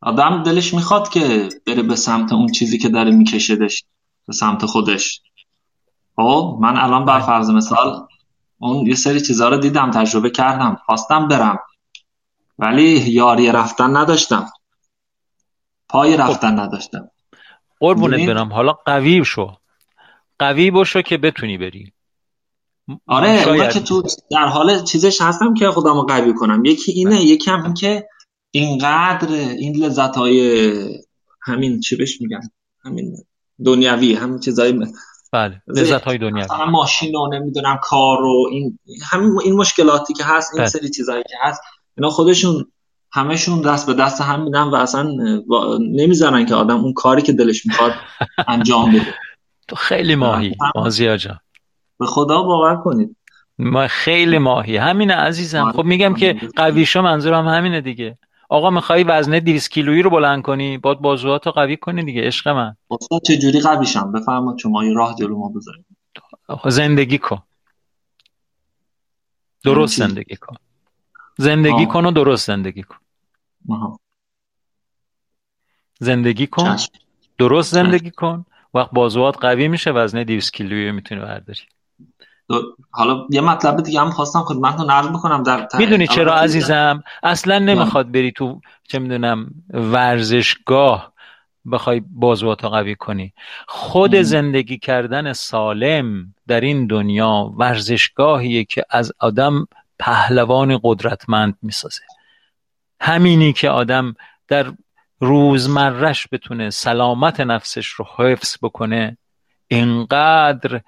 آدم دلش می‌خواد که بره به سمت اون چیزی که داره میکشدش به سمت خودش. خب من الان بر فرض مثال اون یه سری چیزها رو دیدم تجربه کردم خواستم برم. ولی یاری رفتن نداشتم. پای خب. رفتن نداشتم. قربونت برم. حالا قوی شو. قوی باشو که بتونی بری. آره اونا که تو در حال چیزش هستم که خودم رو قوی کنم. یکی اینه بله. یکی هم که اینقدر این لذت های همین چی بهش میگن؟ همین دنیوی همین چیزای بله لذت های دنیوی ماشین و نمی‌دونم کار و این همین این مشکلاتی که هست این بله. سری چیزایی که هست اینا خودشون همشون دست به دست هم میدن و اصلا نمی‌ذارن که آدم اون کاری که دلش می‌خواد انجام بده. تو خیلی ماهی مازیار جان. به خدا باور کنید. ما خیلی ماهی. همینه عزیزم. خب میگم که قویشا منظورم همینه دیگه. آقا می‌خوای وزنه 200 کیلویی رو بلند کنی؟ باید بازوات رو قوی کنی دیگه عشق من. استاد چه جوری قویشم بفرمایید شما یه راه جلو ما بذارید زندگی کن. درست زندگی کن. زندگی کن و درست زندگی کن. زندگی کن. درست زندگی کن. وقت بازوات قوی میشه وزنه 200 کیلویی می‌تونی برداری. حالا یه مطلب دیگه هم خواستم خدمتتون عرض بکنم در می‌دونی چرا عزیزم؟ اصلا نمی‌خواد بری تو چه می‌دونم ورزشگاه بخوای بازواتو قوی کنی. خود زندگی کردن سالم در این دنیا ورزشگاهیه که از آدم پهلوان قدرتمند می‌سازه. همینی که آدم در روزمرش بتونه سلامت نفسش رو حفظ بکنه اینقدر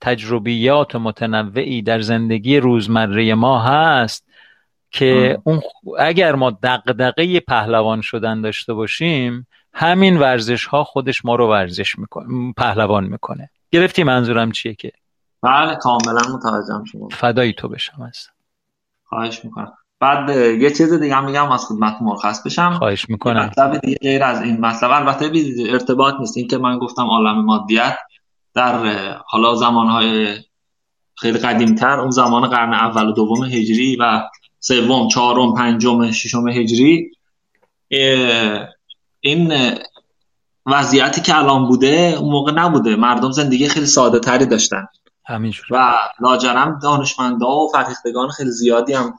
تجربیات متنوعی در زندگی روزمره ما هست که اون اگر ما دقدقه پهلوان شدن داشته باشیم همین ورزش ها خودش ما رو ورزش می‌کنه پهلوان می‌کنه. گرفتی منظورم چیه که؟ بله کاملا متوجهم شما فدایی تو بشم هستم خواهش می‌کنم. بعد یه چیز دیگه هم میگم از خدمت مرخص بشم. خواهش می‌کنم. مطلب دیگه غیر از این مطلب. البته ارتباط نیست. این که من گفتم عالم مادیت در حالا زمانهای خیلی قدیمتر اون زمان قرن اول و دوم هجری و سوم چهارم پنجم ششم هجری این وضعیتی که الان بوده اون موقع نبوده. مردم زندگی خیلی ساده تری داشتن. همینجور و لاجرم دانشمندا و فرهیختگان خیلی زیادی هم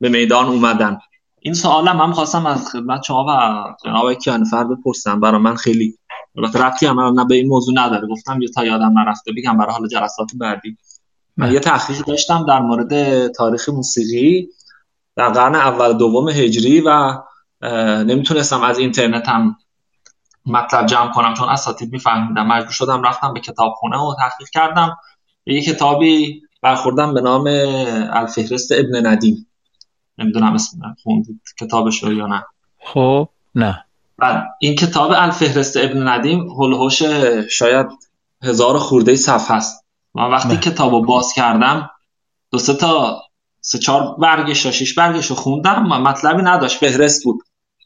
به میدان اومدن. این سوالم هم خواستم از خدمت شما و جناب کیانفر بپرسم. برای من خیلی البته ربطی هم نه به این موضوع نداره. گفتم یه تا یادم نرفته بگم برای حال جلسات بعدی. من یه تحقیق داشتم در مورد تاریخ موسیقی در قرن اول دوم هجری و نمی‌تونستم از اینترنت هم مطلب جمع کنم چون اساتید میفهمیدم. مجبور شدم رفتم به کتابخونه و تحقیق کردم. یه کتابی برخوردم به نام الفهرست ابن ندیم. نمی‌دونم اسم خوندید کتابش رو یا نه. خب نه. بعد این کتاب الفهرست ابن ندیم هلوهوش شاید هزار خورده صفحه هست من وقتی کتاب رو باز کردم دو سه تا سه چهار برگش شش برگش رو خوندم و مطلبی نداشت. فهرست بود.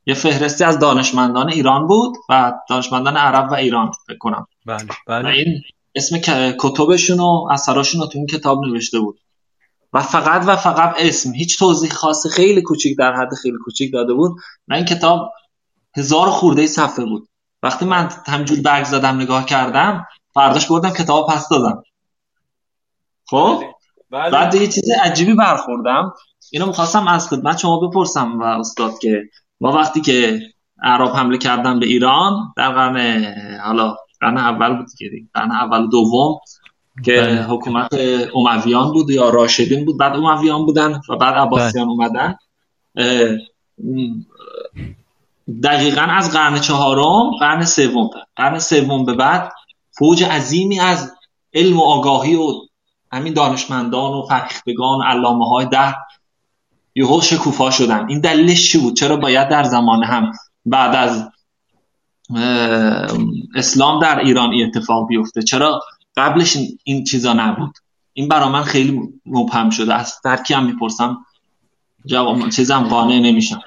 یه فهرستی از دانشمندان ایران بود و دانشمندان عرب و ایران فکر کنم. بله بله. این اسم کتبشون و اثراشون رو تو این کتاب نوشته بود. و فقط و فقط اسم هیچ توضیح خاصی خیلی کوچیک در حد خیلی کوچیک داده بود. و این کتاب هزار خورده صفحه بود. وقتی من همجور برگ زدم نگاه کردم فرداش بردم کتاب پس دادم. خب؟ بله. بعد یه چیز عجیبی برخوردم. اینو می‌خواستم از خدمت شما بپرسم و استاد که ما وقتی که عرب حمله کردن به ایران در قرن حالا قرن اول بود که قرن اول دوم که بله. حکومت امویان بود یا راشدین بود. بعد امویان بودن و بعد عباسیان بله. اومدن دقیقا از قرن چهارم قرن سوم. قرن سوم به بعد فوج عظیمی از علم و آگاهی و همین دانشمندان و فرهیختگان و علامه های در یهو شکوفا شدن. این دلیلش چی بود؟ چرا باید در زمان هم بعد از اسلام در ایران اتفاق بیفته. چرا؟ قبلش این چیزا نبود. این برا من خیلی مبهم شده. از درکی هم می‌پرسم. جواب چیزم قانع نمیشم.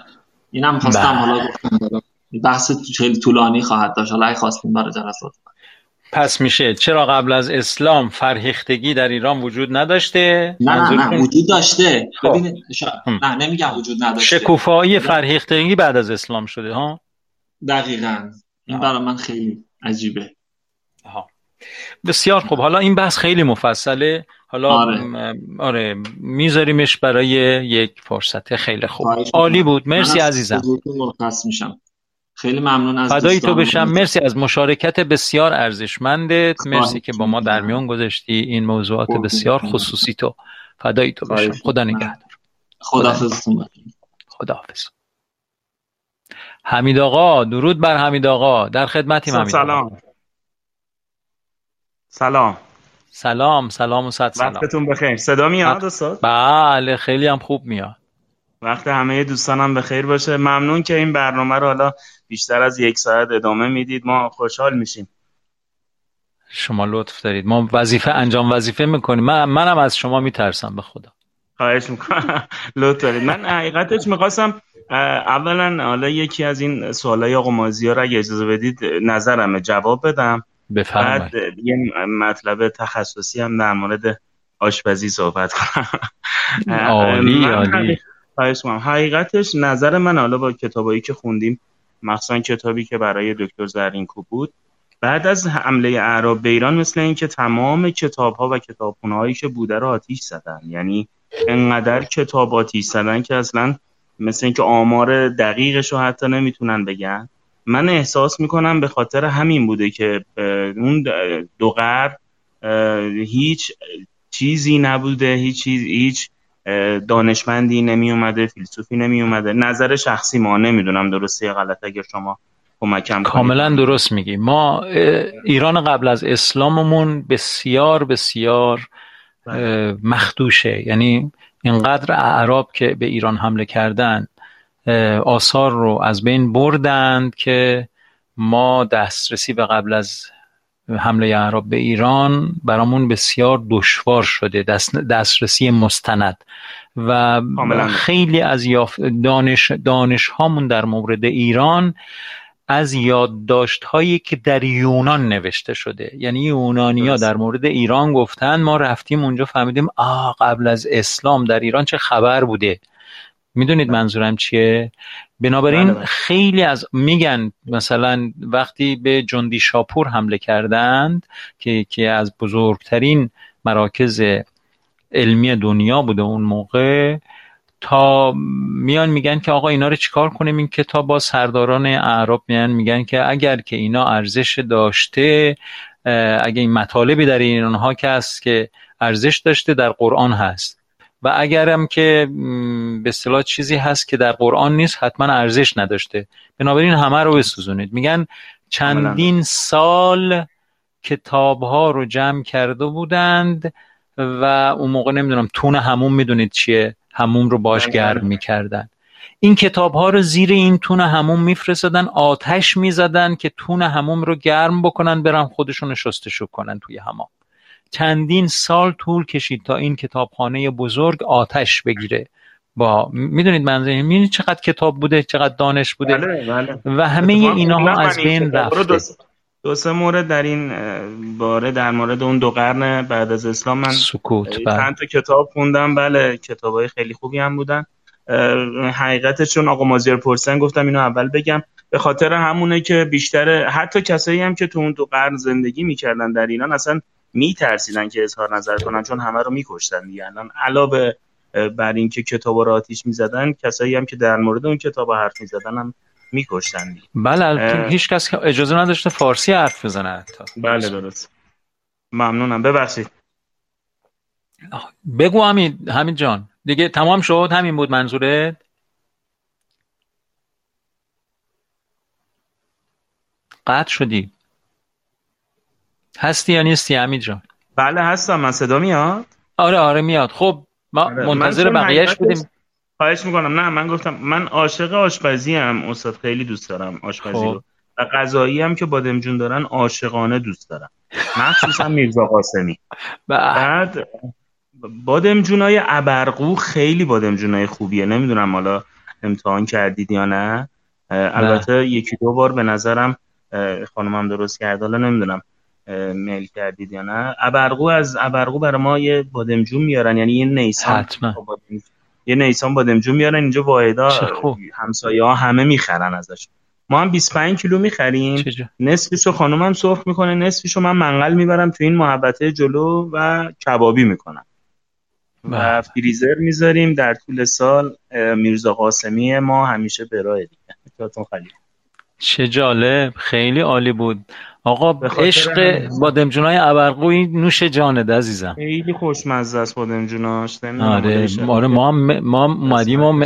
اینم خواستم بله. حالا گفتم. بحث خیلی طولانی خواهد داشت. حالا خواستیم برای جلسات پس میشه. چرا قبل از اسلام فرهیختگی در ایران وجود نداشته؟ نه نه, نه. وجود داشته. خب. ببینید نه نمیگم وجود نداشته. شکوفایی فرهیختگی بعد از اسلام شده ها؟ دقیقا. این برای من خیلی عجیبه. ها. بسیار خوب. حالا این بحث خیلی مفصله. حالا آره, آره میذاریمش برای یک فرصت خیلی خوب. عالی بود. مرسی عزیزم. میشم. خیلی ممنون از فدای تو بشم. مرسی از مشارکت بسیار ارزشمندت. مرسی که با ما در میان گذاشتی. این موضوعات بسیار خصوصی تو. فدای تو بشم. خدا نگهدار. خداحافظ خداحافظ. حمید آقا درود بر حمید آقا. در خدمتی حمید سلام. سلام. سلام سلام و صد سلام. وقتتون بخیر. صدا میاد استاد؟ بله خیلی هم خوب میاد. وقت همه دوستانم بخیر باشه. ممنون که این برنامه رو حالا بیشتر از یک ساعت ادامه می‌دید. ما خوشحال میشیم. شما لطف دارید. ما وظیفه انجام وظیفه می‌کنیم. من منم از شما میترسم به خدا. خواهش می‌کنم. لطف دارید. من حقیقتش می‌خواستم اولا حالا یکی از این سوالای آقا مازی ها رو اگه اجازه بدید نظرم جواب بدم. بفرمایید. بعد یه مطلب تخصصی هم در مورد آشپزی صحبت کنم. عالی عالی. حقیقتش نظر من حالا با کتابایی که خوندیم مخصوصا کتابی که برای دکتر زرینکو بود بعد از حمله اعراب به ایران مثل اینکه تمام کتاب ها و هایی که بوده رو آتیش زدن. یعنی انقدر کتاب آتیش زدن که اصلا مثل اینکه آمار دقیقش رو حتی نمی‌تونن بگن. من احساس می‌کنم به خاطر همین بوده که اون دو غرب هیچ چیزی نبوده هیچ چیز هیچ دانشمندی نمی اومده فیلسوفی نمی اومده نظر شخصی ما نمی‌دونم درسته یا غلط اگه شما کمکم کاملا درست میگی. ما ایران قبل از اسلاممون بسیار بسیار. مخدوشه. یعنی اینقدر اعراب که به ایران حمله کردن آثار رو از بین بردند که ما دسترسی به قبل از حمله اعراب به ایران برامون بسیار دشوار شده دسترسی مستند و خیلی از دانش, دانش هامون در مورد ایران از یادداشت هایی که در یونان نوشته شده یعنی یونانیا در مورد ایران گفتن ما رفتیم اونجا فهمیدیم آه قبل از اسلام در ایران چه خبر بوده می‌دونید بله. منظورم چیه بنابراین بله، بله. خیلی از میگن مثلا وقتی به جندی شاپور حمله کردند که که از بزرگترین مراکز علمی دنیا بوده اون موقع تا میان میگن که آقا اینا رو چیکار کنیم؟ این کتاب با سرداران اعراب میان میگن که اگر که اینا ارزش داشته اگه این مطالبی در اینها که هست که ارزش داشته در قرآن هست. و اگرم که به اصطلاح چیزی هست که در قرآن نیست حتما ارزش نداشته. بنابراین همه رو بسوزونید. میگن چندین سال کتاب ها رو جمع کرده بودند و اون موقع نمی‌دونم تون هموم می‌دونید چیه. هموم رو باش گرم می‌کردن. این کتاب ها رو زیر این تون هموم میفرستادن آتش می‌زدن که تون هموم رو گرم بکنن برن خودشون شستشو کنن توی همام چندین سال طول کشید تا این کتابخانه بزرگ آتش بگیره. با می‌دونید منظور می‌دونید چقدر کتاب بوده چقدر دانش بوده؟ بله، بله. و همه اینها از بین رفته. دو سه مورد در این باره در مورد اون دو قرن بعد از اسلام من سکوت بله. چند تا کتاب خوندم بله کتاب های خیلی خوبی هم بودن. حقیقتش چون آقا مازیار پرسن گفتم اینو اول بگم. به خاطر همونه که بیشتر حتی کسایی هم که تو اون دو قرن زندگی می‌کردن در ایران اصلا میترسیدن که اظهار نظر کنن چون همه رو میکشتن دیگه. الان علاوه بر اینکه کتاب رو آتیش می‌زدن کسایی هم که در مورد اون کتاب حرف می‌زدن هم میکشتن بله هیچ کس اجازه نداشته فارسی حرف بزنه حتی. بله درست. ممنونم. ببخشید. بگو همین همین جان. دیگه تمام شد؟ همین بود منظورت؟ قطع شدی. هستی یا نیستی همین جان؟ بله هستم. من صدا میاد؟ آره آره میاد. خب ما آره. منتظر بقیهش بودیم. خواهش می‌کنم. نه من گفتم من عاشق آشپزی هم استاد خیلی دوست دارم آشپزی خب. رو و غذایی هم که بادمجون دارن عاشقانه دوست دارم. مخصوصا میرزا قاسمی. بعد بادمجونای ابرقو خیلی بادمجونای خوبیه. نمی‌دونم حالا امتحان کردید یا نه. البته یکی دو بار به نظرم خانمم درست کرده حالا نمی‌دونم میل کردید یا نه. ابرقو از ابرقو برای ما یه بادمجون میارن. یعنی یه نیسان. یه نیسان بادمجون میارن اینجا واحدا همسایه ها همه می‌خرن ازش. ما هم 25 کیلو می‌خریم. نصفشو خانومم سرخ می‌کنه نصفشو من منقل می‌برم تو این محبته جلو و کبابی می‌کنم. و بله. فریزر می‌ذاریم در طول سال میرزا قاسمی ما همیشه برای دیگه. چه جالب. خیلی عالی بود. آقا عشق بادمجونای ابرقوی نوش جانه عزیزم. خیلی خوشمزه است بادمجوناش آره آره ما هم ما اومدیم و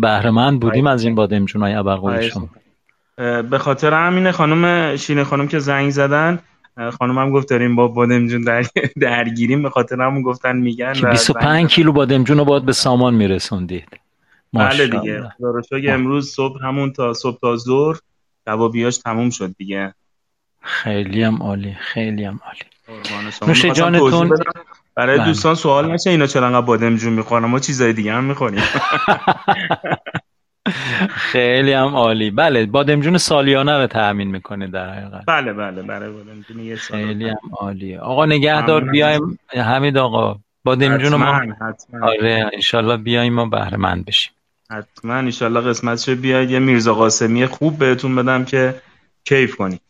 بهره بودیم از این بادمجونای ابرقوی شما. به خاطر همینه خانم شیرین خانم که زنگ زدن خانم هم گفت داریم با بادمجون در... درگیریم. به خاطر همون گفتن میگن که 25 کیلو بادمجون رو باید به سامان میرسوندید. بله دیگه. امروز صبح همون تا صبح تا ظهر کبابیاش تموم شد دیگه. خیلی هم عالی. خیلی هم عالی نوش جانتون؟ برای بله. دوستان سوال نشه اینا چرا انقدر بادمجون می‌خورن؟ ما چیزای دیگه هم می‌خوریم. خیلی هم عالی. بله بادمجون سالیانه رو تأمین می‌کنه در حقیقت. بله بله بله بادمجون یه سال. خیلی هم عالی. آقا نگهدار بیایم. حمید آقا بادمجون ما. آره انشالله بیایم و بهره مند بشیم. حتما انشالله قسمتش بیاید یه میرزا قاسمی خوب بهتون بدم که کیف کنی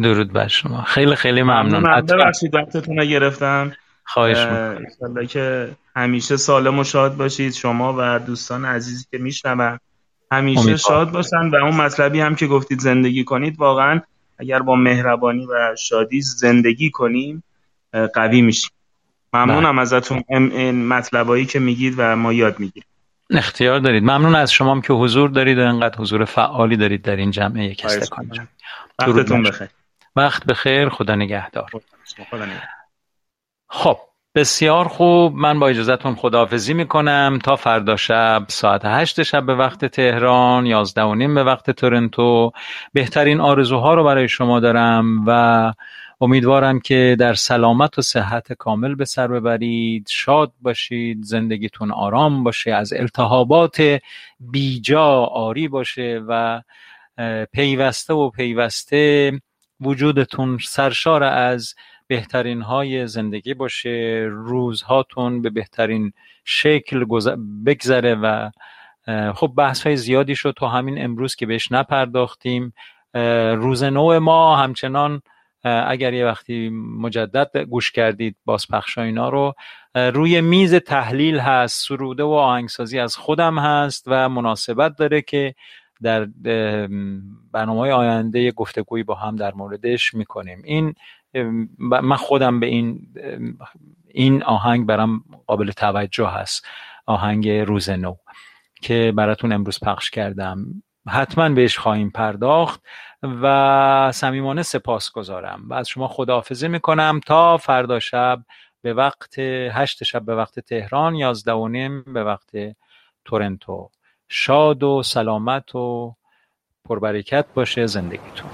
درود بر شما. خیلی خیلی ممنون. ببخشید وقتتون رو گرفتم خواهش می‌کنم. که همیشه سالم و شاد باشید. شما و دوستان عزیزی که میشنون. همیشه شاد باشن و اون مطلبی هم که گفتید زندگی کنید. واقعا اگر با مهربانی و شادی زندگی کنیم قوی میشیم. ممنونم بله. ازتون. این مطلبایی که میگید و ما یاد می‌گیریم. اختیار دارید. ممنون از شما که حضور دارید و انقدر حضور فعالی دارید در این جمعه. یک استکان وقتتون بخیر. وقت بخیر خدا نگهدار. خب بسیار خوب. من با اجازهتون خداحافظی می‌کنم. تا فردا شب ساعت هشت شب به وقت تهران یازده و نیم به وقت تورنتو. بهترین آرزوها رو برای شما دارم و امیدوارم که در سلامت و صحت کامل به سر ببرید. شاد باشید زندگیتون آرام باشه از التهابات بیجا آری باشه و پیوسته و پیوسته وجودتون سرشار از بهترین های زندگی باشه روزهاتون به بهترین شکل بگذره و خب بحث های زیادی شد تا همین امروز که بهش نپرداختیم روز نو ما همچنان اگر یه وقتی مجدد گوش کردید بازپخش اینا رو روی میز تحلیل هست سروده و آهنگسازی از خودم هست و مناسبت داره که در برنامه آینده گفتگویی با هم در موردش می‌کنیم. این من خودم به این این آهنگ برام قابل توجه هست. آهنگ روز نو که براتون امروز پخش کردم. حتما بهش خواهیم پرداخت و صمیمانه سپاس گذارم و از شما خداحافظی می‌کنم تا فردا شب به وقت هشت شب به وقت تهران یازده و نیم به وقت تورنتو. شاد و سلامت و پربرکت باشه زندگیتون.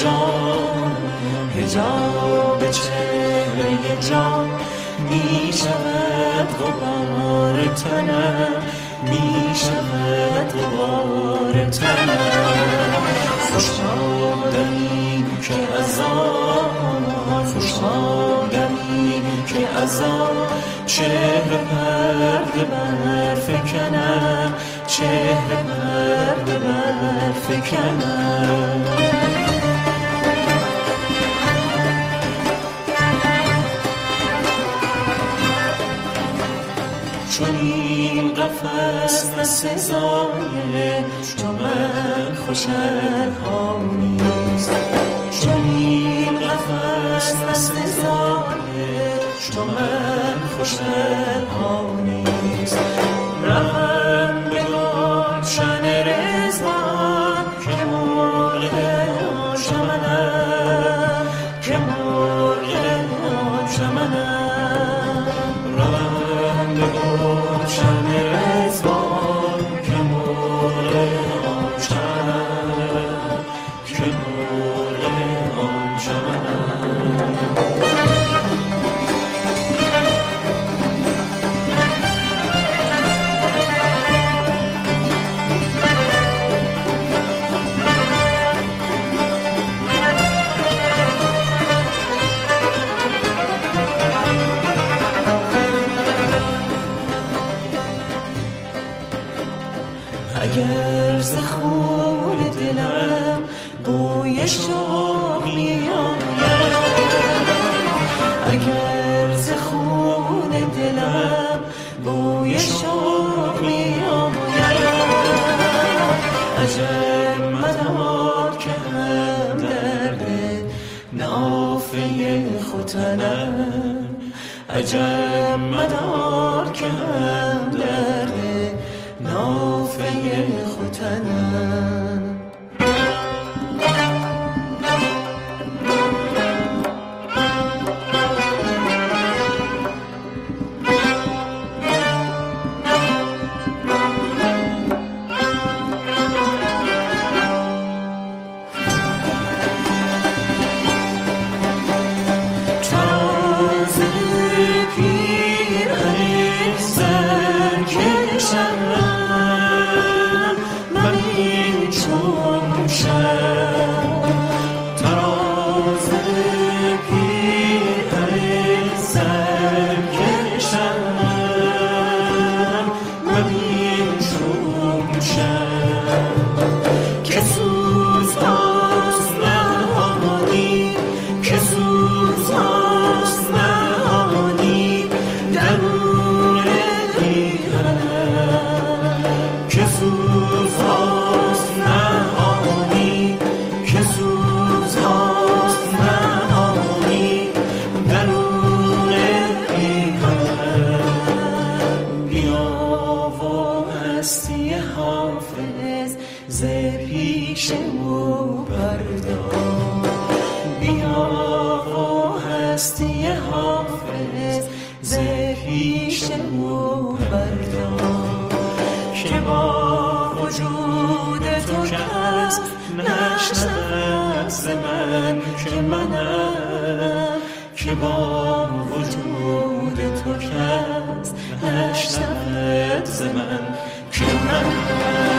جان هجاب چهره جان. می شود غبار تنم می شود غبار تنم. خوشحالمی که از آن خوشحالمی که از آن. چهره پرده بر فکنم پرده بر فکنم چون این قفص نه سزای تو من خوش نیست. چون این قفص نه سزای تو من خوش نیست. هستی حافظ ز پیش او بردار. بیا و هستی حافظ ز پیش او بردار. که با وجود تو کس نشنود ز من که منم. که با وجود تو کس نشنود ز من که منم